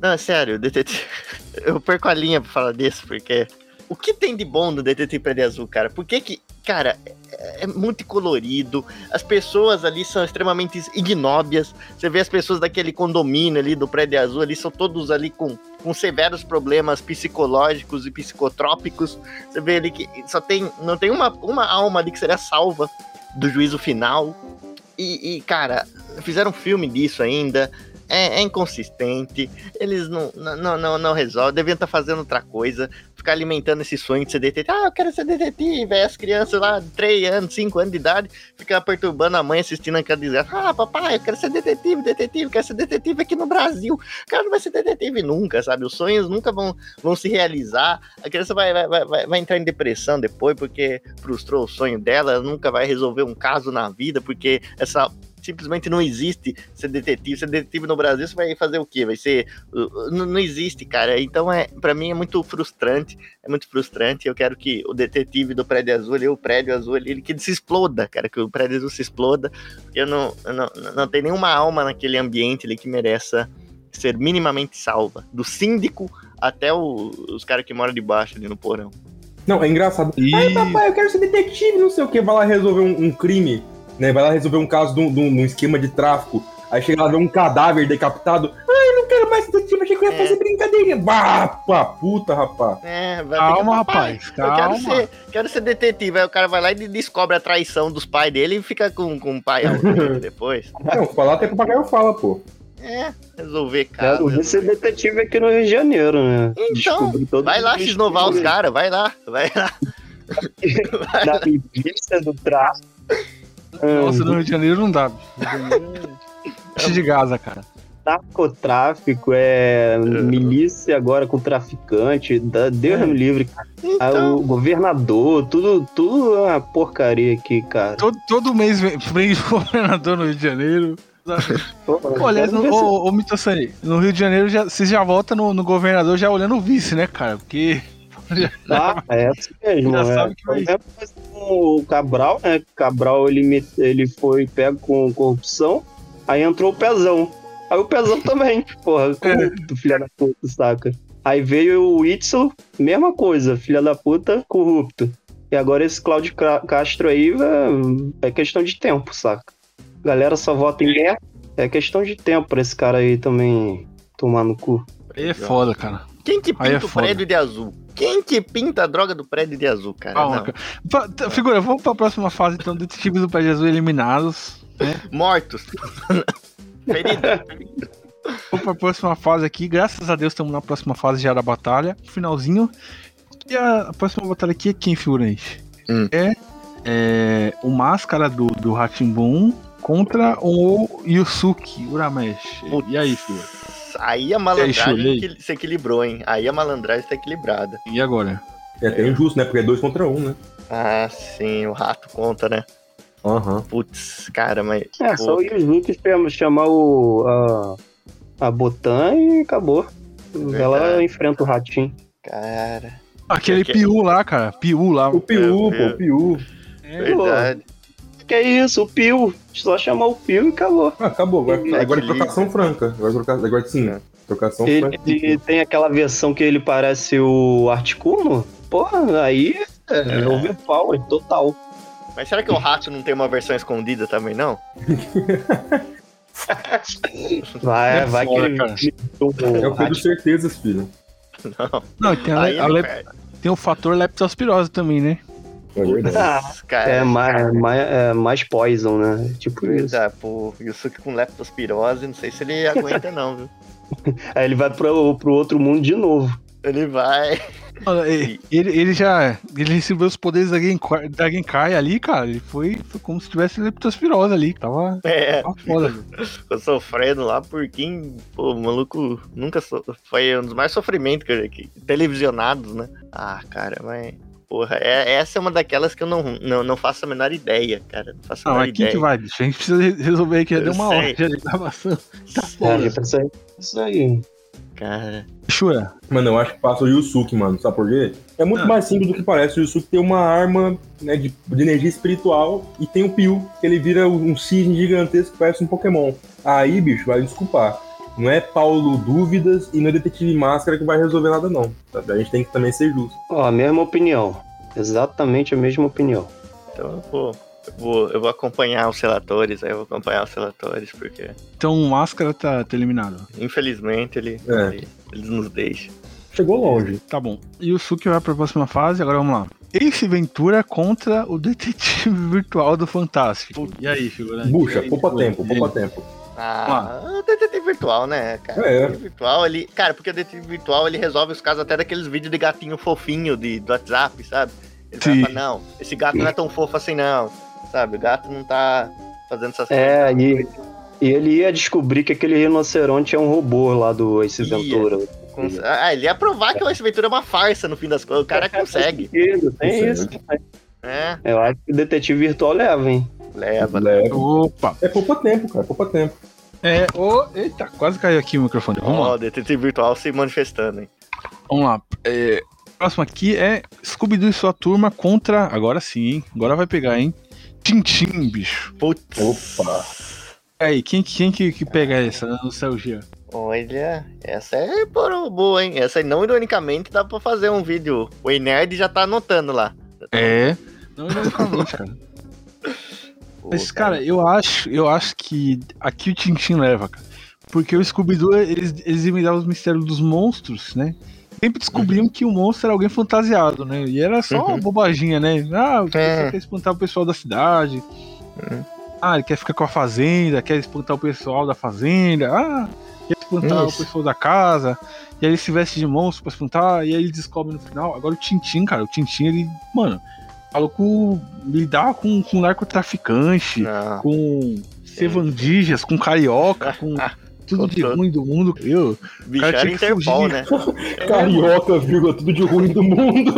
Não, é sério, detetive. Eu perco a linha pra falar disso, porque. O que tem de bom no Detetive Prédio Azul, cara? Por que que. Cara, é, é muito colorido. As pessoas ali são extremamente ignóbias. Você vê as pessoas daquele condomínio ali do Prédio Azul ali, são todos ali com, com severos problemas psicológicos e psicotrópicos. Você vê ali que só tem. Não tem uma, uma alma ali que seria salva do juízo final. E, e, cara, fizeram um filme disso ainda. É, é inconsistente. Eles não, não, não, não resolvem. Deviam estar fazendo outra coisa. Ficar alimentando esse sonho de ser detetive. Ah, eu quero ser detetive. Aí as crianças lá de 3 anos, 5 anos de idade, ficam perturbando a mãe assistindo aquela dizer: Ah, papai, eu quero ser detetive, detetive, quero ser detetive aqui no Brasil. O cara não vai ser detetive nunca, sabe? Os sonhos nunca vão, vão se realizar. A criança vai, vai, vai- vai, entrar em depressão depois porque frustrou o sonho dela. Ela nunca vai resolver um caso na vida porque essa simplesmente não existe ser detetive. Ser detetive no Brasil, você vai fazer o quê? Vai ser. uh, Não, não existe, cara. Então, é, para mim, é muito frustrante. É muito frustrante. Eu quero que o detetive do prédio azul, ali, o prédio azul, ali, ele que ele se exploda, cara. Que o prédio azul se exploda. Eu não, eu não, não tem nenhuma alma naquele ambiente ali que mereça ser minimamente salva. Do síndico até o- os caras que moram debaixo ali no porão. Não, é engraçado. E Ai, papai, eu quero ser detetive, não sei o que. Vai lá resolver um, um crime, né? Vai lá resolver um caso de um, esquema de tráfico. Aí chega lá, vê um cadáver decapitado. Ai, eu não quero mais ser detetive, achei que eu ia É. fazer brincadeirinha. Bah, pá, puta, rapaz. É, vai Calma, "Papai, rapaz, Eu quero calma." ser, quero ser detetive. Aí o cara vai lá e descobre a traição dos pais dele e fica com, com o pai depois. Não, falar até que o papagaio fala, pô. É, resolver caso. ver ser detetive aqui no Rio de Janeiro, né? Então, Vai lá os inovar os caras, vai lá, vai lá. Da milícia do tráfico. Nossa, Ah, no Rio de Janeiro não dá. bicho. De é de Gaza, cara. narcotráfico, é milícia agora com traficante. da- Deus me livre, cara. Ah, Então, O governador, tudo, tudo é uma porcaria aqui, cara. Todo, todo mês vem governador no Rio de Janeiro. No, se- ô, ô Mitossani, no Rio de Janeiro já, você já volta no, no governador já olhando o vice, né, cara? Porque. Ah, é assim mesmo. Já é. sabe que vai- com O Cabral, né? Cabral ele, me- ele foi pego com corrupção, aí entrou o Pezão. Aí o Pezão também, porra, corrupto, filha da puta, saca? Aí veio o Itzel, mesma coisa, filha da puta, corrupto. E agora esse Cláudio Castro aí é, é questão de tempo, saca? Galera só vota em merda, é questão de tempo pra esse cara aí também tomar no cu. Aí é foda, cara. quem que é pinta o foda. prédio de azul? Quem que pinta a droga do prédio de azul, cara? Calma, cara. Fa- t- Figura, vamos pra próxima fase, então. Detetives do Pé de Azul eliminados. Mortos. Ferido. Vamos pra próxima fase aqui. Graças a Deus estamos na próxima fase já da batalha. Finalzinho. E a, próxima batalha aqui é quem, figurante? Hum. É, é o Máscara do, do Ratimbun contra o Yusuke Uramesh. E aí, figura? Aí a malandragem equil- se equilibrou, hein? Aí a malandragem está equilibrada. E agora? É até injusto, né? Porque é dois contra um, né? Ah, sim, o rato conta, né? Aham. Putz, cara, mas. É, só Pô. o Yuzuki chama- chamar o, a, a Botan e acabou. Ela Verdade. enfrenta o ratinho. Cara, Aquele Que- Piu lá, cara. Piu lá. O Piu, É, pô, o Piu. É, verdade. Que é isso, o Pio. Só chamar o Pio e acabou. Ah, acabou. Agora, É, agora é trocação franca. Agora, é troca, agora sim. É. Trocação Ele, franca. ele tem aquela versão que ele parece o Articuno. Porra, aí é, É. overpower total. Mas será que o rato não tem uma versão escondida também, não? Vai, É vai foda, que ele. cara. É o Pedro Certezas, filho. Não. Não, e tem, a, a lep- tem o fator leptospirose também, né? É verdade. Ah, Cara, é mais, mais, é mais poison, né? Tipo isso. Verdade, pô, Yusuke com leptospirose, não sei se ele aguenta não, viu? Aí ele vai pro, pro outro mundo de novo. Ele vai. Olha, Ele, ele já. Ele recebeu os poderes da Genkai, da Genkai ali, cara. Ele foi, foi como se tivesse leptospirose ali. Tava, É, tava foda. ficou sofrendo lá por quem, pô, o maluco nunca so... foi um dos mais sofrimentos que, eu- que televisionados, né? Ah, cara, mas porra, é- essa é uma daquelas que eu não, não, não faço a menor ideia, cara. Não faço a menor ideia. que vai, bicho? A gente precisa re- resolver aí que já Eu deu uma sei. hora já de gravação. Tá É, foda. pensei. Isso aí. Cara, Shura. Mano, eu acho que passa o Yusuke, mano. Sabe por quê? É muito Ah. mais simples do que parece. O Yusuke tem uma arma né, de, de energia espiritual e tem o Pio, que ele vira um cisne gigantesco que parece um Pokémon. Aí, bicho, vai desculpar. Não é Paulo Dúvidas e não é Detetive Máscara que vai resolver nada, não. Sabe? A gente tem que também ser justo. Ó, a mesma opinião. Exatamente a mesma opinião. então, pô, eu vou, eu vou acompanhar os relatores, aí eu vou acompanhar os relatores, porque Então o Máscara tá, tá eliminado. infelizmente ele, É. ele, ele nos deixa. Chegou longe. Tá bom. E o Suki vai pra próxima fase, agora vamos lá. Ace Ventura contra o detetive virtual do Fantástico. E aí, figurante? Bucha, poupa tempo, poupa tempo. Ah, o detetive virtual, né, cara? É. O detetive virtual, ele. Cara, porque o detetive virtual ele resolve os casos até daqueles vídeos de gatinho fofinho de, do WhatsApp, sabe? Ele Sim. falar, não, esse gato não é tão fofo assim, não. Sabe? O gato não tá fazendo essas É, coisas. e, e ele ia descobrir que aquele rinoceronte é um robô lá do Ace. Ventura. Com- Ah, ele ia provar que o Ace Ventura é uma farsa no fim das contas. O cara consegue. Tem Consegue. isso. É, Eu acho que o detetive virtual leva, hein? Leva. Leva. Opa! É poupa tempo, cara, poupa tempo. É, ô, eita, quase caiu aqui o microfone. Vamos Ó, lá. o detetive virtual se manifestando, hein? Vamos lá. É, próximo aqui é Scooby-Doo e sua turma contra. Agora sim, hein? Agora vai pegar, hein? Tintim, bicho. Putz. Opa. E aí, quem, quem que, que pega essa no céu Gia? Olha, essa é por- boa, hein? Essa aí, não ironicamente, dá pra fazer um vídeo. O Nerd já tá anotando lá. É. Não, ironicamente, cara. Mas, cara, eu acho, eu acho que aqui o Tintin leva, cara. Porque o Scooby-Doo, eles, eles imitavam os mistérios dos monstros, né? Sempre descobriam que o monstro era alguém fantasiado, né? E era só uma Uhum. bobaginha, né? Ah, o É. você quer espantar o pessoal da cidade. Uhum. Ah, ele quer ficar com a fazenda, quer espantar o pessoal da fazenda. Ah, quer espantar Isso. o pessoal da casa. E aí ele se veste de monstro pra espantar. E aí ele descobre no final. Agora o Tintin, cara, o Tintin, ele, mano, maluco lidar com, com narcotraficante Não. com sevandijas, com carioca, com tudo de ruim do mundo. Eu, Bicho era tinha que Interpol, fugir. né? Carioca, vírgula, tudo de ruim do mundo.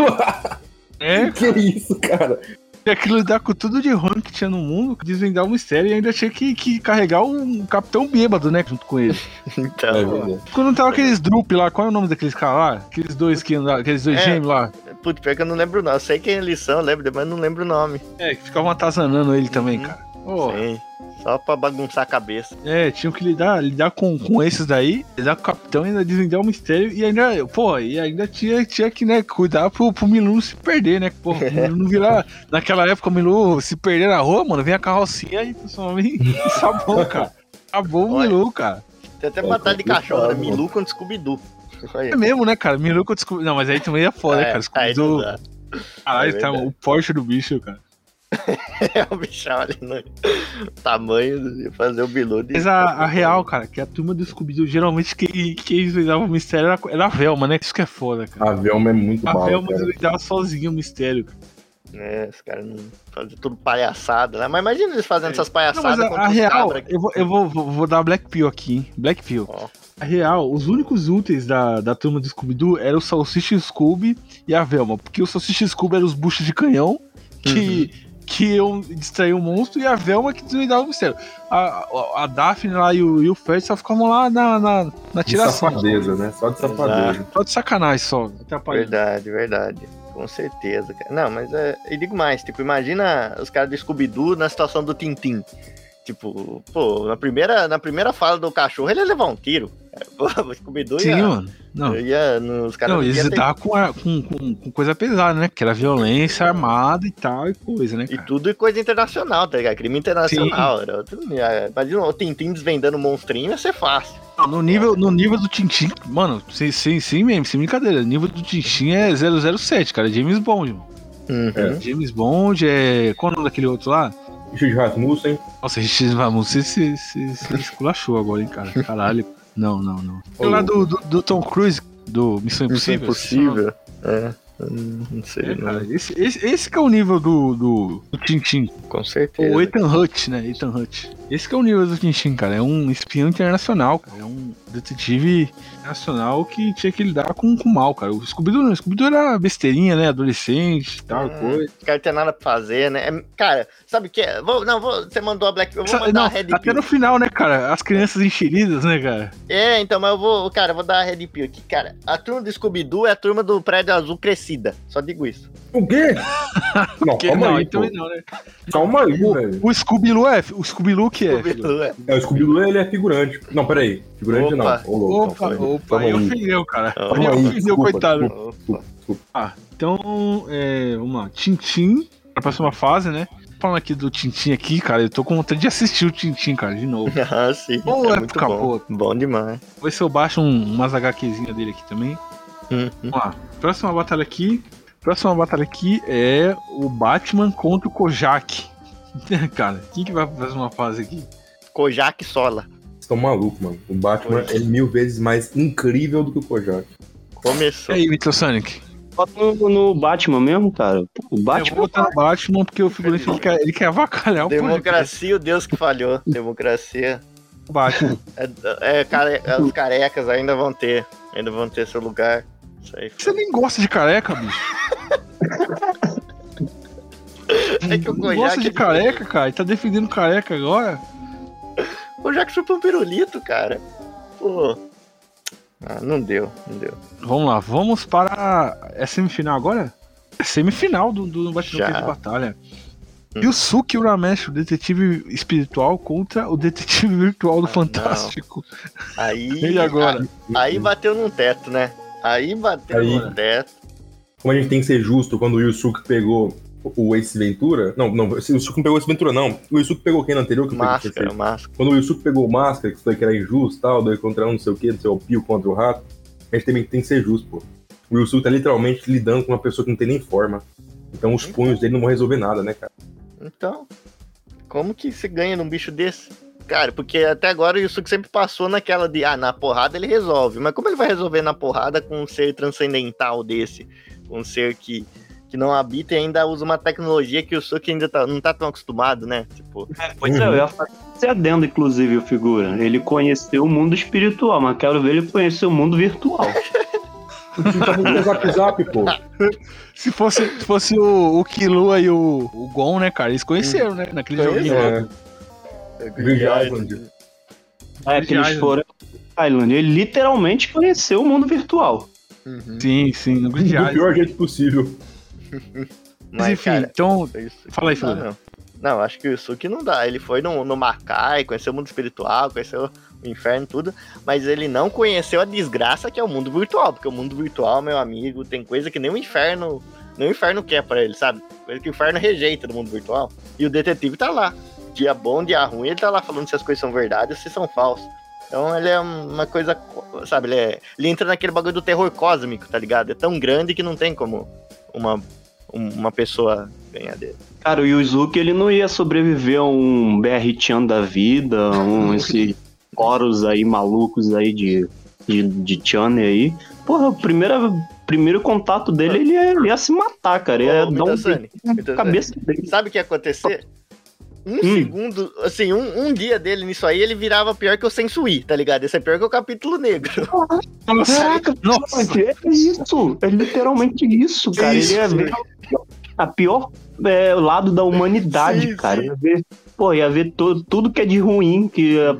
é, que isso, cara? tinha que lidar com tudo de ruim que tinha no mundo, desvendar o mistério e ainda tinha que, que carregar um capitão bêbado, né, junto com ele. Então, É. Quando tava aqueles Drup lá, qual é o nome daqueles caras lá? Aqueles dois que andavam, aqueles dois É. gêmeos lá. Putz, pior que eu não lembro o nome. Eu sei quem eles são, lembro, mas não lembro o nome. É, que ficavam atazanando ele também, Uhum. cara. Pô, Sim. Só pra bagunçar a cabeça. É, tinham que lidar, lidar com, com esses daí, lidar com o capitão, ainda desvendar o mistério e ainda, pô, e ainda tinha, tinha que, né, cuidar pro, pro Milu não se perder, né? Pô, o Milu não virar. Naquela época o Milu se perder na rua, mano, vem a carrocinha e em sabão, cara. Acabou o. Milu, cara. Tem até É batalha de cachorro, né? Milu contra Scooby-Doo. É mesmo, né, cara? Eu descobri. Não, mas aí também é foda, né, cara? aí não Scooby-Doo. dá. Caralho, É tá o Porsche do bicho, cara. É o bichão ali no tamanho de fazer o Bilu de. Mas a, a real, cara, que a turma do Scooby-Doo, geralmente quem, quem desvendava o mistério era, era a Velma, né? Isso que é foda, cara. A Velma é muito A bala, Velma desvendava sozinha o mistério, cara. É, os caras não fazem tudo palhaçada, né? Mas imagina eles fazendo essas Não, palhaçadas mas a, contra a real, cabra. eu, vou, eu vou, vou, vou dar Black Pill aqui, hein? Black Pill. Ó. Real, os únicos úteis da, da turma do Scooby-Doo eram o Salsicha Scooby e a Velma. Porque o Salsicha Scooby eram os buchos de canhão que, que iam distrair o monstro e a Velma que desvendava o mistério. A, a, a Daphne lá e o, e o Fred só ficavam lá na, na, na De tiração. safadeza, né? Só de safadeza. Só de sacanagem só. Atrapalhando. Verdade, verdade. com certeza, cara. Não, mas é, e digo mais, tipo, imagina os caras do Scooby-Doo na situação do Tintim. Tipo, pô, na primeira, na primeira fala do cachorro, ele ia levar um tiro. O Scooby-Doo Sim, ia, mano. Não, ia nos caras. não eles ter- lidavam com, a- com, com, com coisa pesada, né? Que era violência armada e tal, e coisa, né, E cara? tudo é coisa internacional, tá ligado? Crime internacional. Era é, Imagina o Tintim desvendando monstrinho, ia ser fácil. No nível, no nível do Tintin, mano, sim, sim, sim mesmo, sem brincadeira. O nível do Tintin é 007, cara. É James Bond, mano. Uhum. James Bond é. Qual é o nome daquele outro lá? Richard Rasmussen. Nossa, Richard você se, se, se esculachou agora, hein, cara. Caralho. Não, não, não. Aquele lá do, do, do Tom Cruise, do Missão Isso é Impossível. impossível. É. Não sei, É, não. cara, esse, esse, esse que é o nível do, do, do Tintin. Com certeza. O Ethan Hutt, né? Ethan Hutt. Esse que é o nível do Tintin, cara. É um espião internacional, cara. É um detetive internacional que tinha que lidar com o mal, cara. O Scooby-Doo não. O Scooby-Doo era besteirinha, né? Adolescente e tal, Hum, coisa. Os caras não tem nada pra fazer, né? É, cara, sabe o que? é? Vou, não, vou, você mandou a Black. Eu vou Essa- mandar não, a Red até Pill. no final, né, cara? As crianças enxeridas, né, cara? É, então, mas eu vou. Cara, eu vou dar a Red Pill aqui. Cara, a turma do Scooby-Doo é a turma do Prédio Azul crescida. Só digo isso. O quê? Não, calma não, aí, então não, né? Calma aí, velho. O Scooby-Doo é. O Scooby-Doo que é. Scooby-Doo é. É, o Scooby-Doo, ele é figurante. Não, peraí. Figurante Opa. não. Opa, opa, Calma aí ofendeu, cara. Aí ofendeu, desculpa, coitado. Opa. Ah, então, é, vamos lá. Tintim, pra próxima fase, né? Falando aqui do Tintim aqui, cara, eu tô com vontade de assistir o Tintim, cara, de novo. Ah, sim. Ô, é época muito bom. boa. Bom demais. Vou ver se eu baixo um, umas HQzinhas dele aqui também. Uhum. Vamos lá. Próxima batalha aqui. Próxima batalha aqui é o Batman contra o Kojak. cara, quem que vai fazer uma fase aqui? Kojak Sola. Vocês estão malucos, mano. O Batman é mil vezes mais incrível do que o Kojak. E Começou. aí, Metal Sonic? Bota no, no Batman mesmo, cara. O Eu vou Batman. botar no Batman porque o figurante ele quer, ele quer avacalhar o. Democracia, o Deus que falhou. Democracia. Batman. É, é, care- os carecas ainda vão ter. Ainda vão ter seu lugar. Isso aí. Você nem gosta de careca, bicho? É que o Kojak gosta de é careca, cara. E tá defendendo careca agora? O Jack chupa um pirulito, cara. Pô. Ah, não deu, não deu. Vamos lá, vamos para. É semifinal agora? É semifinal do, do Batman Já. de Batalha. Hum. Yusuke Urameshi, o detetive espiritual, contra o detetive virtual do Ah, Fantástico. Aí. E agora? Aí bateu num teto, né? Aí bateu Aí. num teto. Como a gente tem que ser justo quando o Yusuke pegou o Ace Ventura. Não, não, o Yusuke não pegou o Ace Ventura, não. O Yusuke pegou quem no anterior? Que Máscara, fez? máscara. Quando o Yusuke pegou o Máscara, que foi que era injusto tal, dois contra um, não sei o que, não sei o Pio contra o Rato, a gente também tem que ser justo, pô. O Yusuke tá literalmente lidando com uma pessoa que não tem nem forma. Então os punhos dele não vão resolver nada, né, cara? Então, como que se ganha num bicho desse? Cara, porque até agora o Yusuke sempre passou naquela de, ah, na porrada ele resolve. Mas como ele vai resolver na porrada com um ser transcendental desse? Um ser que, que não habita e ainda usa uma tecnologia que o Yusuke ainda tá- não tá tão acostumado, né? Tipo, Pois é, eu ia fazer esse adendo, inclusive, o figura. Ele conheceu o mundo espiritual, mas quero ver ele conhecer o mundo virtual. Tá muito no zap zap, pô. Se fosse, se fosse o, o Killua e o, o Gon, né, cara? Eles conheceram, né? Naquele joguinho. lá. É, Grid Island. É, que eles Island. foram Island. Ele literalmente conheceu o mundo virtual. Uhum. Sim, sim, no Grid Do Island. pior jeito possível. Mas enfim, então. isso- Fala aí, Felipe. não. Não, acho que o Yusuke não dá. Ele foi no, no Makai, conheceu o mundo espiritual, conheceu o inferno tudo, mas ele não conheceu a desgraça que é o mundo virtual, porque o mundo virtual, meu amigo, tem coisa que nem o inferno, nem o inferno quer pra ele, sabe? Coisa que o inferno rejeita do mundo virtual. E o detetive tá lá. Dia bom, dia ruim, ele tá lá falando se as coisas são verdade ou se são falsas. Então ele é uma coisa, sabe, ele, é- ele entra naquele bagulho do terror cósmico, tá ligado? É tão grande que não tem como uma, uma pessoa ganhar dele. Cara, o Yuzuki, ele não ia sobreviver a um BR-chan da vida, um esses foros aí malucos aí de, de, de Chane aí. Porra, o primeiro, primeiro contato dele, ele ia, ele ia se matar, cara. Ia Ô, dar um cabeça dele. Sabe o que ia acontecer? Um Hum. segundo, assim, um, um dia dele nisso aí, ele virava pior que o Sensui, tá ligado? Esse é pior que o capítulo negro. Nossa, Caraca, nossa. é isso. É literalmente isso, cara. Isso, ele ia ver a pior é, lado da humanidade, Sim, cara. sim. Ia ver, pô, ia ver to- tudo que é de ruim que a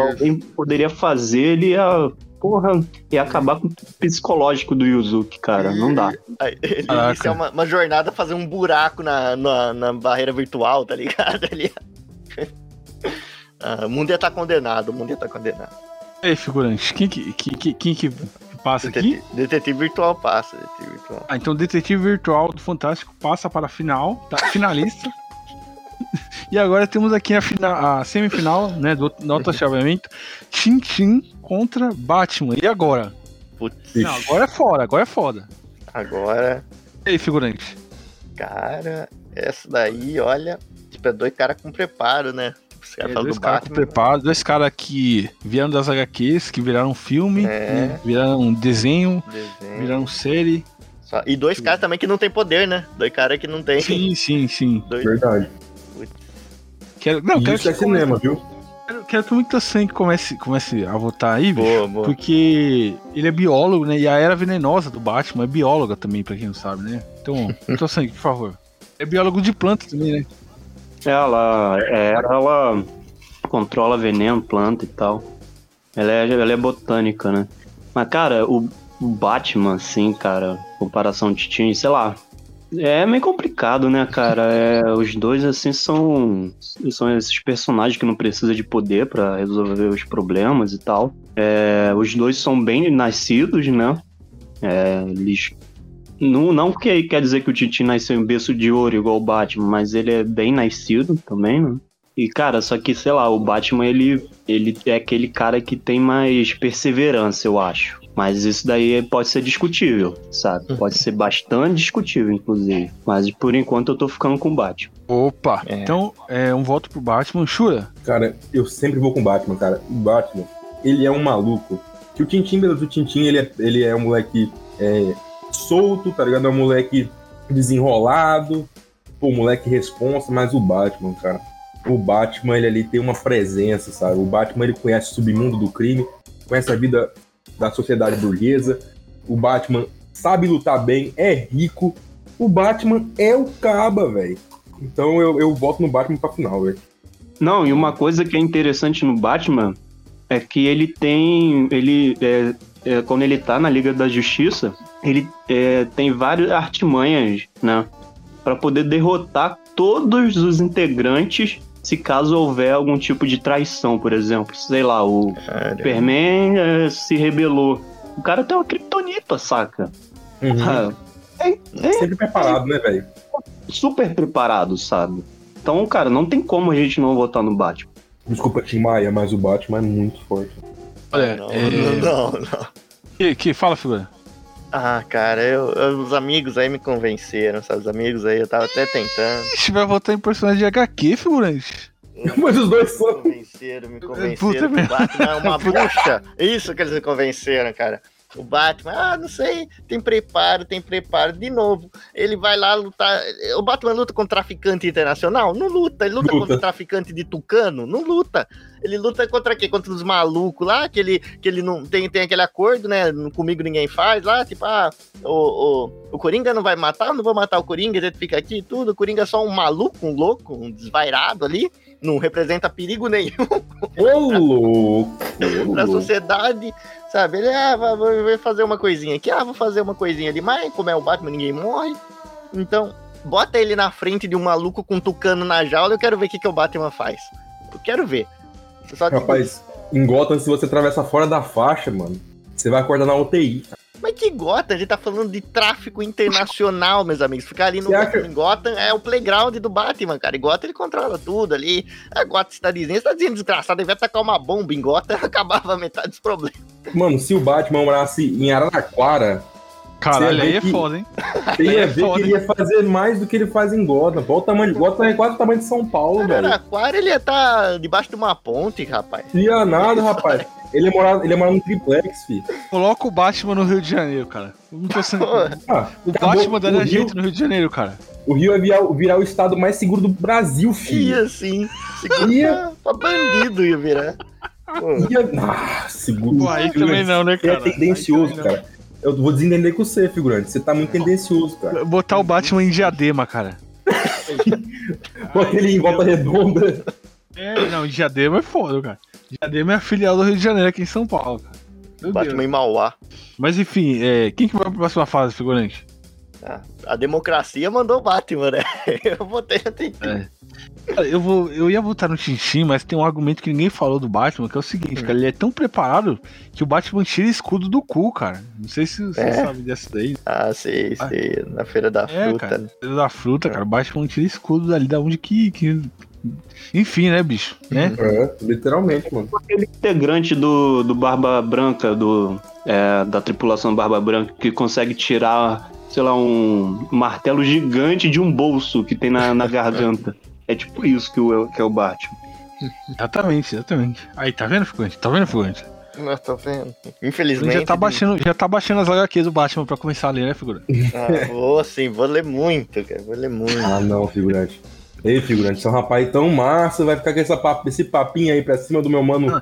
alguém poderia fazer, ele ia porra, ia acabar com o psicológico do Yuzuki, cara. Não dá. Ele Caraca. inicia uma, uma jornada fazer um buraco na, na, na barreira virtual, tá ligado? Ele... Ah, o mundo ia estar condenado, o mundo ia estar condenado. E aí, figurante, quem que, que, que- quem que passa aqui? Detetive, detetive virtual passa, detetive virtual. Ah, então o detetive virtual do Fantástico passa para a final, tá? Finalista. e agora temos aqui a, fina- a semifinal, né, do, do outro chaveamento. Tintin contra Batman. E agora? Putz, Não, agora é fora, agora é foda. agora, E aí, figurante? cara, essa daí, olha, tipo, é dois caras com preparo, né? Os caras É, falam dois do caras com preparo, dois caras que vieram das HQs, que viraram filme, É. né, viraram desenho, desenho, viraram série. só- E dois caras também que não tem poder, né? Dois caras que não tem. Sim, sim, sim. Dois... Verdade. Quero, não, E quero isso que, é cinema, viu? Quero, quero que muito sangue comece, comece a votar aí, bicho. Boa, boa. Porque ele é biólogo, né? E a era venenosa do Batman é bióloga também, pra quem não sabe, né? Então, então sangue, por favor. É biólogo de planta também, né? Ela, é, ela controla veneno, planta e tal. Ela é, ela é botânica, né? Mas, cara, o, o Batman, assim, cara, comparação de time, sei lá. É meio complicado, né, cara? É, os dois, assim, são, são esses personagens que não precisam de poder pra resolver os problemas e tal. É, os dois são bem nascidos, né? É, eles não, não que quer dizer que o Titi nasceu em berço de ouro igual o Batman, mas ele é bem nascido também, né? E, cara, só que, sei lá, o Batman, ele, ele é aquele cara que tem mais perseverança, eu acho. Mas isso daí pode ser discutível, sabe? Pode ser bastante discutível, inclusive. Mas por enquanto eu tô ficando com o Batman. Opa! É. Então, é um voto pro Batman. Shura, Cara, eu sempre vou com o Batman, cara. O Batman, ele é um maluco. Que o Tintin, beleza, o Tintin, ele é, ele é um moleque é, solto, tá ligado? É um moleque desenrolado, pô, um moleque responsa, mas o Batman, cara. O Batman, ele ali tem uma presença, sabe? O Batman, ele conhece o submundo do crime, conhece a vida da sociedade burguesa. O Batman sabe lutar bem, é rico. O Batman é o caba, velho. Então eu, eu voto no Batman pra final, velho. Não, e uma coisa que é interessante no Batman é que ele tem. Ele. é, é, quando ele tá na Liga da Justiça, ele é, tem várias artimanhas, né? Pra poder derrotar todos os integrantes se caso houver algum tipo de traição, por exemplo. Sei lá, o Cara, Superman é, se rebelou. O cara tem uma criptonita, saca? Ah, Sempre preparado, né, velho? super preparado, sabe? Então, cara, não tem como a gente não votar no Batman. Desculpa, Tim Maia, mas o Batman é muito forte. olha, não, é... não, não. Que, que, fala, figura. Ah, cara, eu, eu- os amigos aí me convenceram, sabe? Os amigos aí, eu tava até tentando. Ixi, vai votar em personagem de HQ, figurante. Mas os dois Me são. convenceram, me Puta convenceram que merda. o Batman é uma bucha. Isso que eles me convenceram, cara. O Batman, ah, não sei, tem preparo, tem preparo. De novo, ele vai lá lutar. O Batman luta com traficante internacional? Não luta. Ele luta, Luta. contra traficante de tucano? Não luta. Ele luta contra quê? Contra os malucos lá, que ele, que ele não tem, tem aquele acordo, né? Comigo ninguém faz lá, tipo, ah, o, o, o Coringa não vai matar, eu não vou matar o Coringa, a gente fica aqui e tudo. O Coringa é só um maluco, um louco, um desvairado ali. Não representa perigo nenhum Ô, louco! ô, pra louco. sociedade, sabe? Ele, ah, vai, fazer uma coisinha aqui, ah, vou fazer uma coisinha ali, mas como é o Batman, ninguém morre. Então, bota ele na frente de um maluco com um tucano na jaula, eu quero ver o que, que o Batman faz. Eu quero ver. Só que- Rapaz, em Gotham, se você atravessa fora da faixa, mano, você vai acordar na UTI. Mas que Gotham? A gente tá falando de tráfico internacional, meus amigos. Ficar ali no Você acha- em Gotham é o playground do Batman, cara. E Gotham ele controla tudo ali. A Gotham cidadezinha, cidadezinha desgraçada, ele vai tacar uma bomba em Gotham, acabava metade dos problemas. Mano, se o Batman morasse em Araraquara, Caralho, aí é que- foda, hein? você ia É ver foda, que ele ia fazer mais do que ele faz em Gotham. Olha o tamanho de Gotham, é quase o tamanho de São Paulo, velho. Araraquara, ele ia estar debaixo de uma ponte, rapaz. Não ia nada, rapaz. Ele ia morar, ele ia morar num triplex, fi. Coloca o Batman no Rio de Janeiro, cara. Eu Não tô sendo... Ah, O acabou. Batman daria Rio, jeito no Rio de Janeiro, cara. o Rio ia virar, virar o estado mais seguro do Brasil, Ia filho. assim, seguro Ia. pra bandido ia virar. Ia... Ah. Pô, aí também não, né, Você é cara? tendencioso, cara. Eu vou desentender com você, figurante. Você tá muito tendencioso, cara. Botar o Batman em diadema, cara. Bota ele em volta redonda. É, não, Diadema é foda, cara. Diadema é a filial do Rio de Janeiro aqui em São Paulo, cara. Meu Batman Deus. em Mauá. Mas enfim, é, quem que vai pra próxima fase, figurante? Ah, a democracia mandou o Batman, né? Eu votei no Tintin. É. Cara, eu, vou, eu ia votar no Tintin, mas tem um argumento que ninguém falou do Batman, que é o seguinte, cara, ele é tão preparado que o Batman tira escudo do cu, cara. Não sei se você É? sabe dessa daí. Ah, sei, Ah. sei. Na feira da É, fruta. cara. né? Filho da fruta, cara. O Batman tira escudo dali da onde que. que... Enfim, né, bicho? Né? É, literalmente, mano. Aquele integrante do, do Barba Branca, do, é, da tripulação Barba Branca, que consegue tirar, sei lá, um martelo gigante de um bolso que tem na, na garganta. É tipo isso que, o, que é o Batman. Exatamente, exatamente. Aí, tá vendo, figurante? Tá vendo, figurante? Não, tô vendo. Infelizmente. já tá, baixando, já tá baixando as HQs do Batman pra começar a ler, né, figurante? Ah, vou sim, vou ler muito, cara. Vou ler muito. Ah, não, figurante. Ei, figurante, você é um rapaz tão massa, vai ficar com essa papo, esse papinho aí pra cima do meu mano.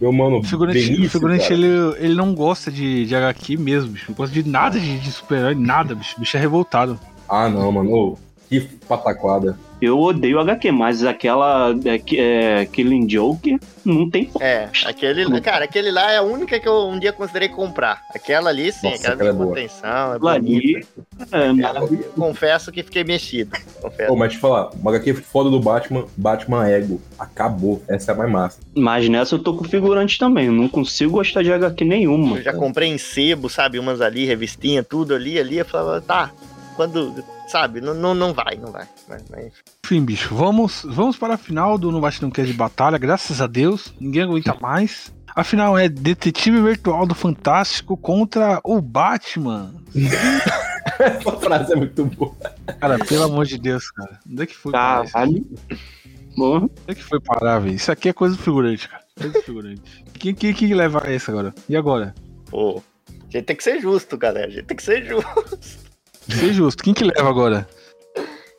Meu mano. O figurante, Benício, o figurante ele, ele não gosta de, de HQ mesmo, bicho. Não gosta de nada de, de super-herói, nada, bicho. O bicho é revoltado. Ah, não, mano. Ô, que pataquada. Eu odeio HQ, mas aquela é, que- é, Killing Joke não tem É, aquele. Cara, aquele lá é a única que eu um dia considerei comprar. Aquela ali, sim, Nossa, aquela aquela é atenção, é Aquilo ali. bonita. É, confesso que fiquei mexido. Confesso. Ô, mas te falar, uma HQ foda do Batman, Batman Ego. Acabou. Essa é a mais massa. mas nessa eu tô com figurante também. Eu não consigo gostar de HQ nenhuma. Eu já comprei em sebo, sabe? Umas ali, revistinha, tudo ali, ali. Eu falava, tá, quando. Sabe, não, não, não vai, não vai. Mas, mas- Enfim, bicho, vamos, vamos para a final do No Bate Não Quer de Batalha, graças a Deus. Ninguém aguenta mais. A final é Detetive Virtual do Fantástico contra o Batman. Essa frase é muito boa. Cara, pelo amor de Deus, cara. Onde é que foi parar isso? Bom, Onde é que foi parar, velho? Isso aqui é coisa do figurante, cara. Coisa do figurante. Quem, quem, quem leva essa agora? E agora? Pô, a gente tem que ser justo, galera. A gente tem que ser justo. Ser justo, quem que leva agora?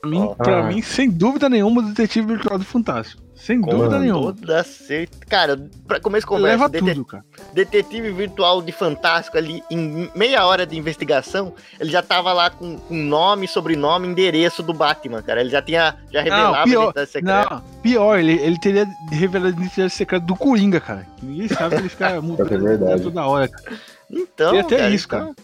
Pra mim, Ó. pra Ah. mim, sem dúvida nenhuma, o Detetive Virtual do Fantástico. Sem Com dúvida nenhuma. Toda certeza. Cara, pra começo de conversa, Leva tudo, cara. detetive virtual de Fantástico ali, em meia hora de investigação, ele já tava lá com, com nome, sobrenome, endereço do Batman, cara. Ele já tinha, já revelava pior- a identidade secreta. Não, pior, ele, ele teria revelado a identidade secreta do Coringa, cara. Ninguém sabe que ele fica mudando É verdade. toda hora, cara. Então, Tem até cara, isso, então,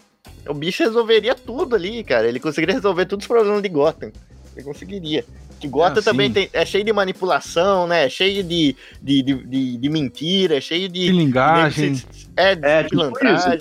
O bicho resolveria tudo ali, cara. Ele conseguiria resolver todos os problemas de Gotham. Ele conseguiria. Que Gotham Ah, também tem, é cheio de manipulação, né? É cheio de, de, de, de, de mentira, é cheio de. Pilingagem, de- É, de é tipo pilantragem.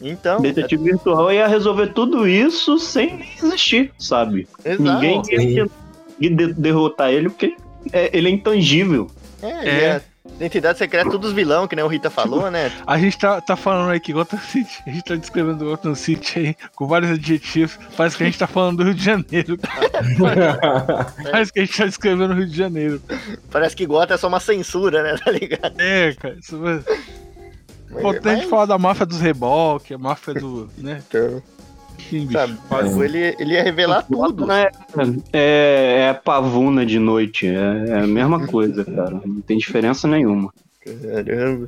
Então, Detetive Virtual ia resolver tudo isso sem nem existir, sabe? exato. Ninguém ia conseguir de- derrotar ele porque é- ele é intangível. É, É. é. Identidade secreta, todos os vilão, que nem o Rita falou, né? A gente tá, tá falando aí que Gotham City, a gente tá descrevendo Gotham City aí com vários adjetivos. Parece que a gente tá falando do Rio de Janeiro. Parece que a gente tá descrevendo o Rio de Janeiro. Parece que Gotham é só uma censura, né? Tá ligado? É, cara. Isso vai... Mas- Falta a gente mas, falar da máfia dos reboques, a máfia do. né? então, Enfim, bicho. sabe, ele, ele ia revelar tudo. Não é, é, é pavuna de noite. É, é a mesma coisa, cara. Não tem diferença nenhuma. Caramba.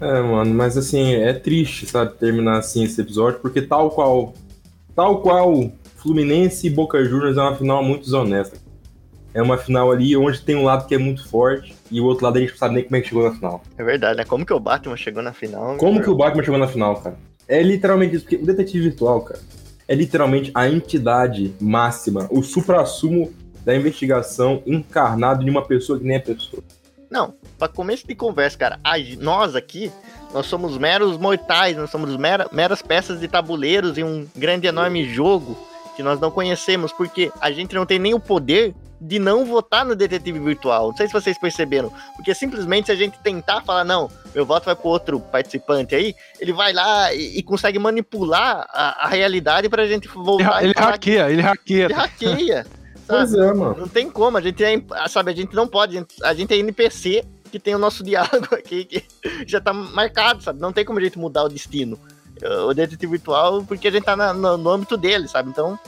É, mano, mas assim, é triste, sabe, terminar assim esse episódio, porque tal qual. Tal qual Fluminense e Boca Juniors é uma final muito desonesta. É uma final ali onde tem um lado que é muito forte e o outro lado a gente não sabe nem como é que chegou na final. É verdade, né? Como que o Batman chegou na final? Como que o Batman chegou na final, cara? É literalmente isso, porque o detetive virtual, cara, é literalmente a entidade máxima, o supra-sumo da investigação encarnado em uma pessoa que nem é pessoa. Não, pra começo de conversa, cara, nós aqui, nós somos meros mortais, nós somos mera- meras peças de tabuleiros em um grande enorme jogo que nós não conhecemos, porque a gente não tem nem o poder de não votar no detetive virtual. Não sei se vocês perceberam, porque simplesmente se a gente tentar falar, não, meu voto vai pro outro participante aí, ele vai lá e, e consegue manipular a, a realidade pra gente Ele, voltar ele falar hackeia, ele hackeia. Ele hackeia. sabe? Pois é, mano. Não tem como, a gente é, sabe, a gente não pode, a gente- a gente é NPC que tem o nosso diálogo aqui que já tá marcado, sabe? Não tem como a gente mudar o destino. O detetive virtual, porque a gente tá na- no, no âmbito dele, sabe? Então,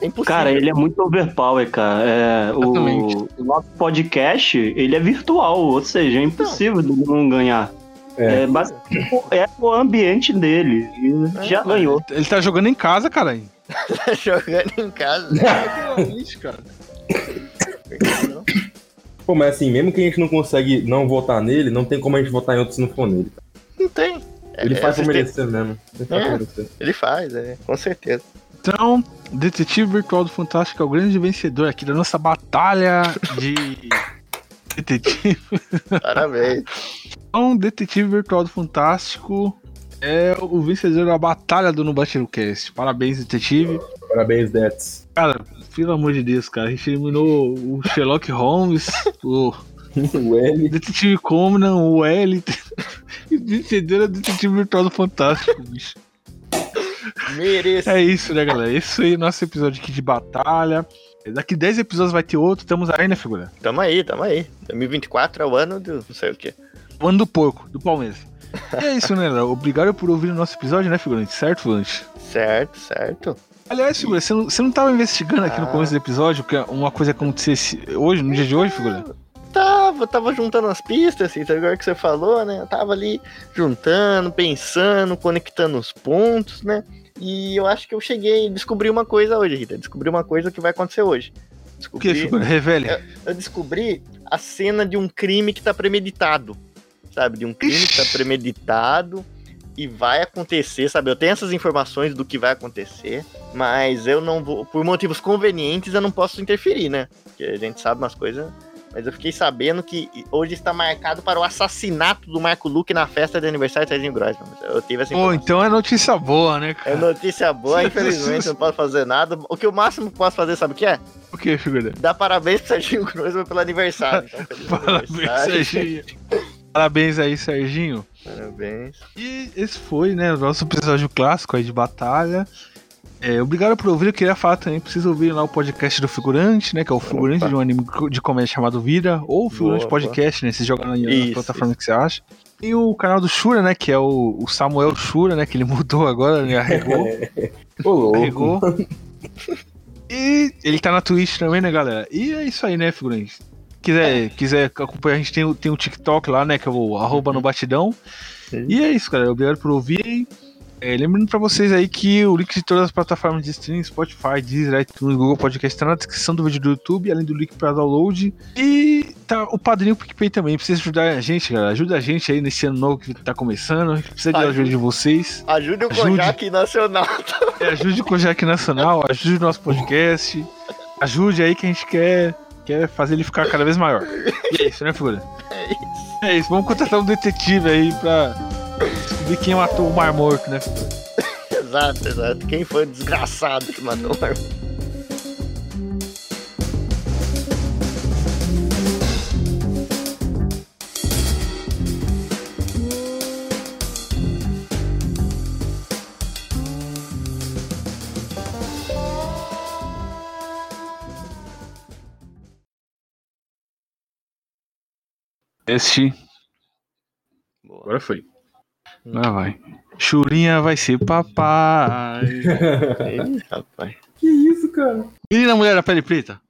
é impossível. Cara, ele é muito overpower, cara. É, Exatamente. o, o nosso podcast, ele é virtual, ou seja, é impossível de não ganhar. É. É, basi- é o ambiente dele. E É, já ganhou. Ele tá jogando em casa, caralho. tá jogando em casa. cara. Pô, mas assim, mesmo que a gente não consegue não votar nele, não tem como a gente votar em outro se não for nele. Não tem. Ele É, faz pra assisten- merecer mesmo. Ele faz É. pra merecer. Ele faz, é, com certeza. Então, Detetive Virtual do Fantástico é o grande vencedor aqui da nossa batalha de detetive. Parabéns. Então, Detetive Virtual do Fantástico é o vencedor da batalha do No Cast. Parabéns, detetive. Parabéns, Dets. Cara, pelo amor de Deus, cara, a gente eliminou o Sherlock Holmes, o o L. Detetive Conan, o L. E o vencedor é o Detetive Virtual do Fantástico, bicho. Mereço. É isso, né, galera? Isso aí, nosso episódio aqui de batalha. Daqui 10 episódios vai ter outro, estamos aí, né, figura? Tamo aí, tamo aí. 2024 é o ano do não sei o quê. O ano do porco, do Palmeiras. E é isso, né, galera? Obrigado por ouvir o nosso episódio, né, figurante? Certo, figurante? Certo, certo. Aliás, figura, você não, você não tava investigando aqui no Ah. começo do episódio que uma coisa acontecesse hoje, no dia de hoje, figura? Tava, tava juntando as pistas, assim, agora que você falou, né? Eu tava ali juntando, pensando, conectando os pontos, né? E eu acho que eu cheguei, descobri uma coisa hoje, Rita. Descobri uma coisa que vai acontecer hoje. O Descobri, que, figura? Revele. eu descobri a cena de um crime que tá premeditado. Sabe? De um crime que tá premeditado e vai acontecer, sabe? Eu tenho essas informações do que vai acontecer, mas eu não vou, por motivos convenientes, eu não posso interferir, né? Porque a gente sabe umas coisas. Mas eu fiquei sabendo que hoje está marcado para o assassinato do Marco Luque na festa de aniversário de Serginho Grossman. Eu tive essa Pô, então é notícia boa, né, É cara? notícia boa, infelizmente, não posso fazer nada. O que o máximo que posso fazer, sabe o que é? O que, figura? Dar parabéns pro Serginho Grossman pelo aniversário. Então, Parabéns, aniversário. Serginho. Parabéns aí, Serginho. Parabéns. E esse foi, né, o nosso episódio clássico aí de batalha. É, obrigado por ouvir. Eu queria falar também, precisa ouvir lá o podcast do Figurante, né? Que é o Figurante Opa. de um anime de comédia chamado Vida, ou o Figurante Podcast, né? Você joga na, na Isso, plataforma que você acha. E o canal do Shura, né? Que é o, o Samuel Shura, né? Que ele mudou agora, né? Arregou. Arregou. E ele tá na Twitch também, né, galera? E é isso aí, né, Figurante? Quiser, quiser acompanhar, a gente tem, tem o TikTok lá, né? Que é o arroba no batidão. Sim. E é isso, galera. Obrigado por ouvir. É, lembrando pra vocês aí que o link de todas as plataformas de streaming, Spotify, Deezer, iTunes, Google Podcast, tá na descrição do vídeo do YouTube, além do link pra download. E tá o padrinho PicPay também. Precisa ajudar a gente, galera. Ajuda a gente aí nesse ano novo que tá começando. A gente precisa de Ajuda. de vocês. Ajude o. Kojak Nacional. É, ajude o Kojak Nacional, ajude o nosso podcast. Ajude aí que a gente quer, quer fazer ele ficar cada vez maior. E é isso, né, figura? É isso. É isso, vamos contratar um detetive aí pra descobrir quem matou o Mar Morto, né? Exato, exato. Quem foi o desgraçado que matou o Marco? Este. Boa. Agora foi. Lá vai. Churinha vai ser papai. Rapaz. que isso, cara? Menina mulher da pele preta.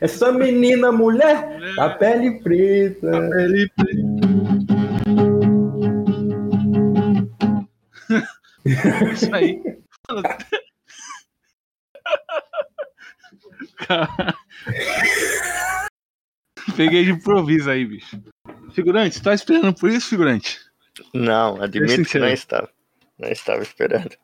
Essa menina mulher, a pele preta. Pele preta. Isso aí. Cara. Peguei de improviso aí, bicho. Figurante, você tá esperando por isso, figurante? Não, admito que não estava. Não estava esperando.